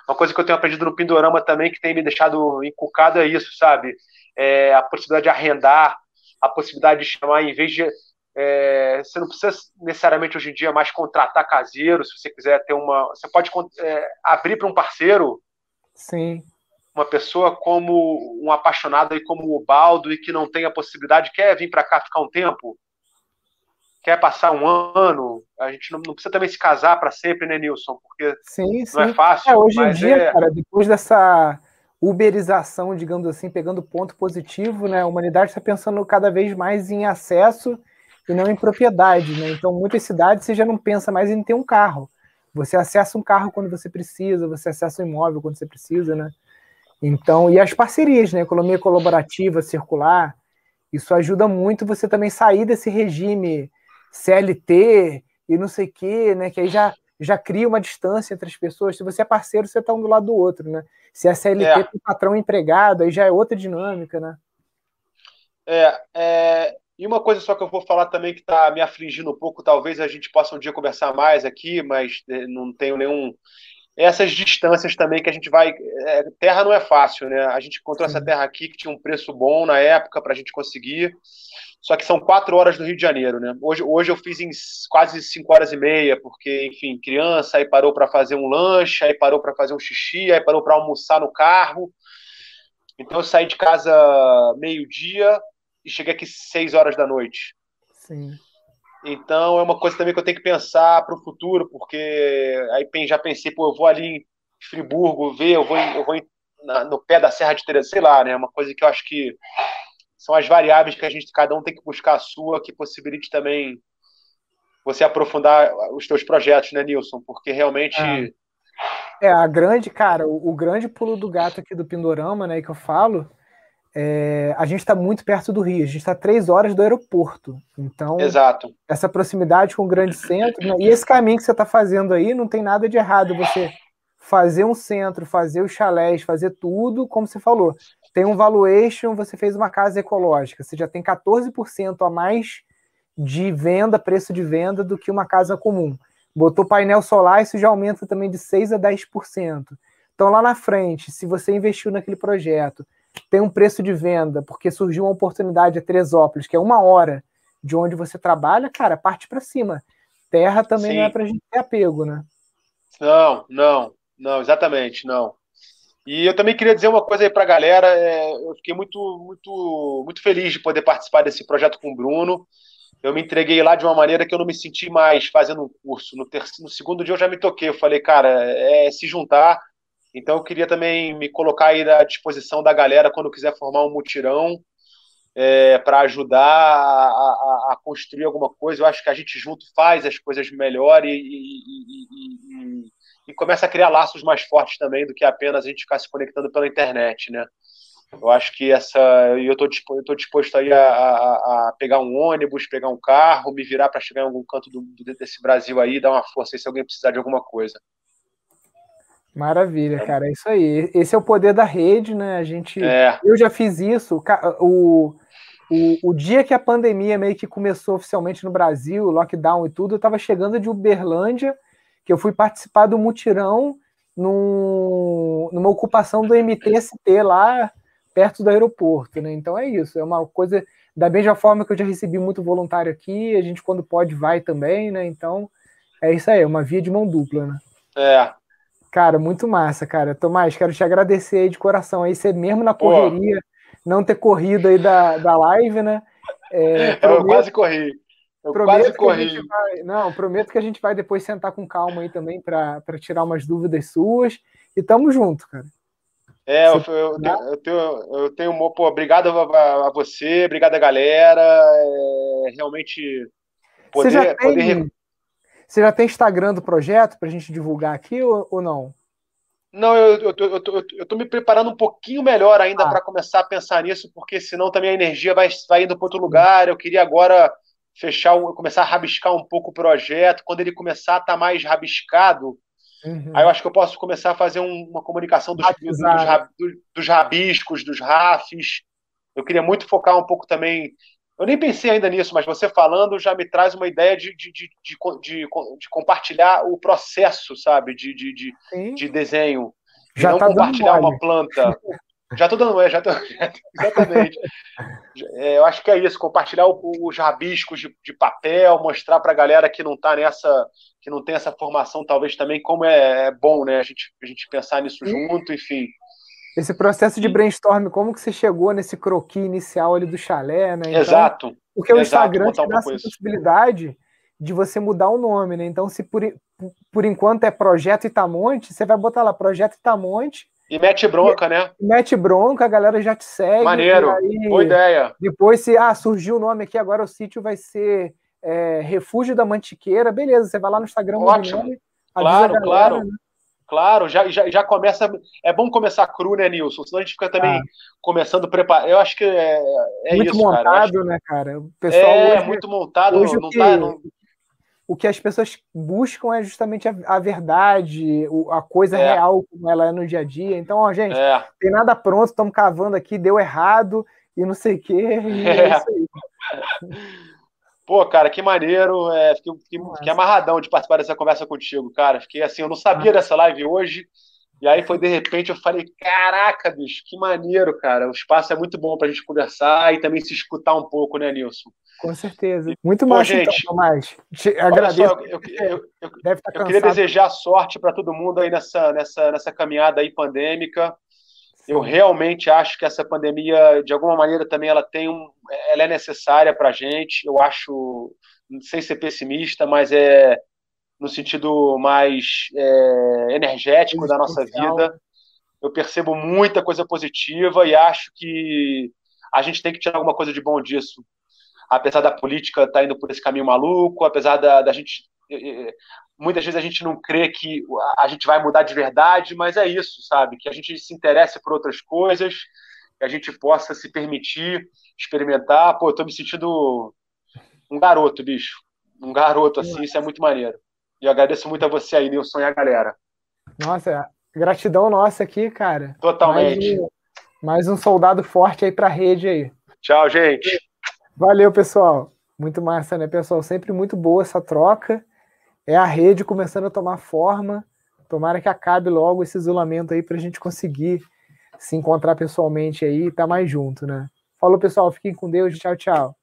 uma coisa que eu tenho aprendido no Pindorama também que tem me deixado encucado é isso, sabe? É a possibilidade de arrendar, a possibilidade de chamar em vez de é, você não precisa necessariamente hoje em dia mais contratar caseiro, se você quiser ter uma. Você pode é, abrir para um parceiro. Sim. Uma pessoa como um apaixonado aí como o Baldo e que não tem a possibilidade, quer vir para cá ficar um tempo. Quer passar um ano, a gente não, não precisa também se casar para sempre, né, Nilson? Porque sim, sim. não é fácil. É, hoje em dia, é... cara, depois dessa uberização, digamos assim, pegando ponto positivo, né, a humanidade está pensando cada vez mais em acesso e não em propriedade, né? Então, muitas cidades você já não pensa mais em ter um carro. Você acessa um carro quando você precisa, você acessa um imóvel quando você precisa, né? Então, e as parcerias, né? Economia colaborativa, circular, isso ajuda muito você também sair desse regime CLT e não sei o quê, né? Que aí já, já cria uma distância entre as pessoas. Se você é parceiro, você está um do lado do outro, né? Se é CLT é. com patrão empregado, aí já é outra dinâmica, né? É, é, e uma coisa só que eu vou falar também que está me afligindo um pouco, talvez a gente possa um dia conversar mais aqui, mas é, não tenho nenhum. Essas distâncias também que a gente vai. É, terra não é fácil, né? A gente encontrou essa terra aqui que tinha um preço bom na época para a gente conseguir. Só que são quatro horas do Rio de Janeiro, né? Hoje, hoje eu fiz em quase cinco horas e meia, porque, enfim, criança, aí parou para fazer um lanche, aí parou para fazer um xixi, aí parou para almoçar no carro. Então eu saí de casa meio-dia e cheguei aqui seis horas da noite. Sim. Então é uma coisa também que eu tenho que pensar para o futuro, porque aí já pensei, pô, eu vou ali em Friburgo ver, eu vou, eu vou na, no pé da Serra de Teresa, sei lá, né? É uma coisa que eu acho que são as variáveis que a gente, cada um tem que buscar a sua, que possibilite também você aprofundar os teus projetos, né, Nilson? Porque realmente. É, é a grande, cara, o, o, grande pulo do gato aqui do Pindorama, né, que eu falo, é, a gente está muito perto do Rio, a gente está três horas do aeroporto. Então, Exato. essa proximidade com o grande centro, né, e esse caminho que você está fazendo aí, não tem nada de errado você fazer um centro, fazer os chalés, fazer tudo, como você falou tem um valuation, você fez uma casa ecológica, você já tem 14% a mais de venda, preço de venda, do que uma casa comum. Botou painel solar, isso já aumenta também de 6% a 10%. Então, lá na frente, se você investiu naquele projeto, tem um preço de venda, porque surgiu uma oportunidade a Teresópolis, que é uma hora de onde você trabalha, cara, parte para cima. Terra também Sim. não é para a gente ter apego, né? Não, não, não, exatamente, não. E eu também queria dizer uma coisa aí para a galera. É, eu fiquei muito, muito, muito feliz de poder participar desse projeto com o Bruno. Eu me entreguei lá de uma maneira que eu não me senti mais fazendo um curso. No, terceiro, no segundo dia eu já me toquei. Eu falei, cara, é se juntar. Então eu queria também me colocar aí à disposição da galera quando quiser formar um mutirão é, para ajudar a, a, a, construir alguma coisa. Eu acho que a gente junto faz as coisas melhor e, e, e, e começa a criar laços mais fortes também do que apenas a gente ficar se conectando pela internet, né? Eu acho que essa. Eu estou disposto, a, a, pegar um ônibus, pegar um carro, me virar para chegar em algum canto do, desse Brasil aí, dar uma força aí se alguém precisar de alguma coisa. Maravilha, cara, é isso aí. Esse é o poder da rede, né? A gente. É. Eu já fiz isso. O, o, o dia que a pandemia meio que começou oficialmente no Brasil, lockdown e tudo, eu estava chegando de Uberlândia que eu fui participar do mutirão num, numa ocupação do MTST lá perto do aeroporto, né? Então é isso, é uma coisa da mesma forma que eu já recebi muito voluntário aqui, a gente quando pode vai também, né? Então é isso aí, é uma via de mão dupla, né? É. Cara, muito massa, cara. Tomás, quero te agradecer aí de coração aí, você mesmo na correria, Pô. não ter corrido aí da, da live, né? É, eu quase corri. Eu prometo quase corri. Vai, não, prometo que a gente vai depois sentar com calma aí também para tirar umas dúvidas suas. E tamo junto, cara. É, eu, eu, tenho, eu, tenho, eu tenho, pô, obrigado a, a você, obrigado a galera. É, realmente poder, você já, tem, poder... você já tem Instagram do projeto para a gente divulgar aqui ou, ou não? Não, eu, tô me preparando um pouquinho melhor ainda ah. para começar a pensar nisso, porque senão também a energia vai, vai indo para outro lugar. Eu queria agora fechar, começar a rabiscar um pouco o projeto. Quando ele começar a estar tá mais rabiscado, uhum. aí eu acho que eu posso começar a fazer um, uma comunicação dos, dos, dos, dos, rabiscos, dos rafs. Eu queria muito focar um pouco também. Eu nem pensei ainda nisso, mas você falando já me traz uma ideia de, de, de, de, de, de compartilhar o processo, sabe, de, de, de, de desenho. Já não tá compartilhar uma planta. Já estou dando, é, já tô, exatamente. É, eu acho que é isso, compartilhar os rabiscos de, de papel, mostrar para a galera que não tá nessa, que não tem essa formação, talvez também, como é, é bom, né? A gente, a gente pensar nisso junto, enfim. Esse processo de brainstorm, como que você chegou nesse croquis inicial ali do chalé, né? Então, Exato. Porque Exato, o Instagram te dá essa possibilidade de você mudar o nome, né? Então, se por, por enquanto é Projeto Itamonte, você vai botar lá Projeto Itamonte. E mete bronca, e, né? Mete bronca, a galera já te segue. Maneiro, aí, boa ideia. Depois, se ah, surgiu o nome aqui, agora o sítio vai ser é, Refúgio da Mantiqueira, beleza, você vai lá no Instagram, Ótimo. Nome, claro, galera, claro. Né? Claro, já, já, já começa. É bom começar cru, né, Nilson? Senão a gente fica também ah. começando a preparar. Eu acho que é, é muito isso, montado, cara. né, cara? O pessoal é, hoje, muito montado, hoje não, que, tá. Não... O que as pessoas buscam é justamente a, a verdade, a coisa é. real como ela é no dia a dia. Então, ó, gente, é. tem nada pronto, estamos cavando aqui, deu errado e não sei o quê. E é. é isso aí. Pô, cara, que maneiro. É, fiquei, fiquei, fiquei, amarradão de participar dessa conversa contigo, cara. Fiquei assim, eu não sabia dessa live hoje. E aí foi de repente, eu falei, caraca, bicho, que maneiro, cara. O espaço é muito bom pra gente conversar e também se escutar um pouco, né, Nilson? Com certeza. Muito mais, então, gente, então, Tomás. Agradeço. Só, eu, eu, eu, eu queria desejar sorte para todo mundo aí nessa, nessa, nessa caminhada aí pandêmica. Eu realmente acho que essa pandemia, de alguma maneira, também ela tem um, ela é necessária para a gente. Eu acho, sei ser pessimista, mas é no sentido mais é, energético da nossa vida. Eu percebo muita coisa positiva e acho que a gente tem que tirar alguma coisa de bom disso. Apesar da política estar tá indo por esse caminho maluco, apesar da, da gente muitas vezes a gente não crê que a gente vai mudar de verdade, mas é isso, sabe? Que a gente se interesse por outras coisas, que a gente possa se permitir experimentar. Pô, eu tô me sentindo um garoto, bicho. Um garoto, assim, isso é muito maneiro. E eu agradeço muito a você aí, Nilson, e a galera. Nossa, gratidão nossa aqui, cara. Totalmente. Mais um, mais um soldado forte aí pra rede aí. Tchau, gente. Valeu, pessoal. Muito massa, né, pessoal? Sempre muito boa essa troca é a rede começando a tomar forma. Tomara que acabe logo esse isolamento aí para a gente conseguir se encontrar pessoalmente aí e estar tá mais junto, né? Falou, pessoal. Fiquem com Deus. Tchau, tchau.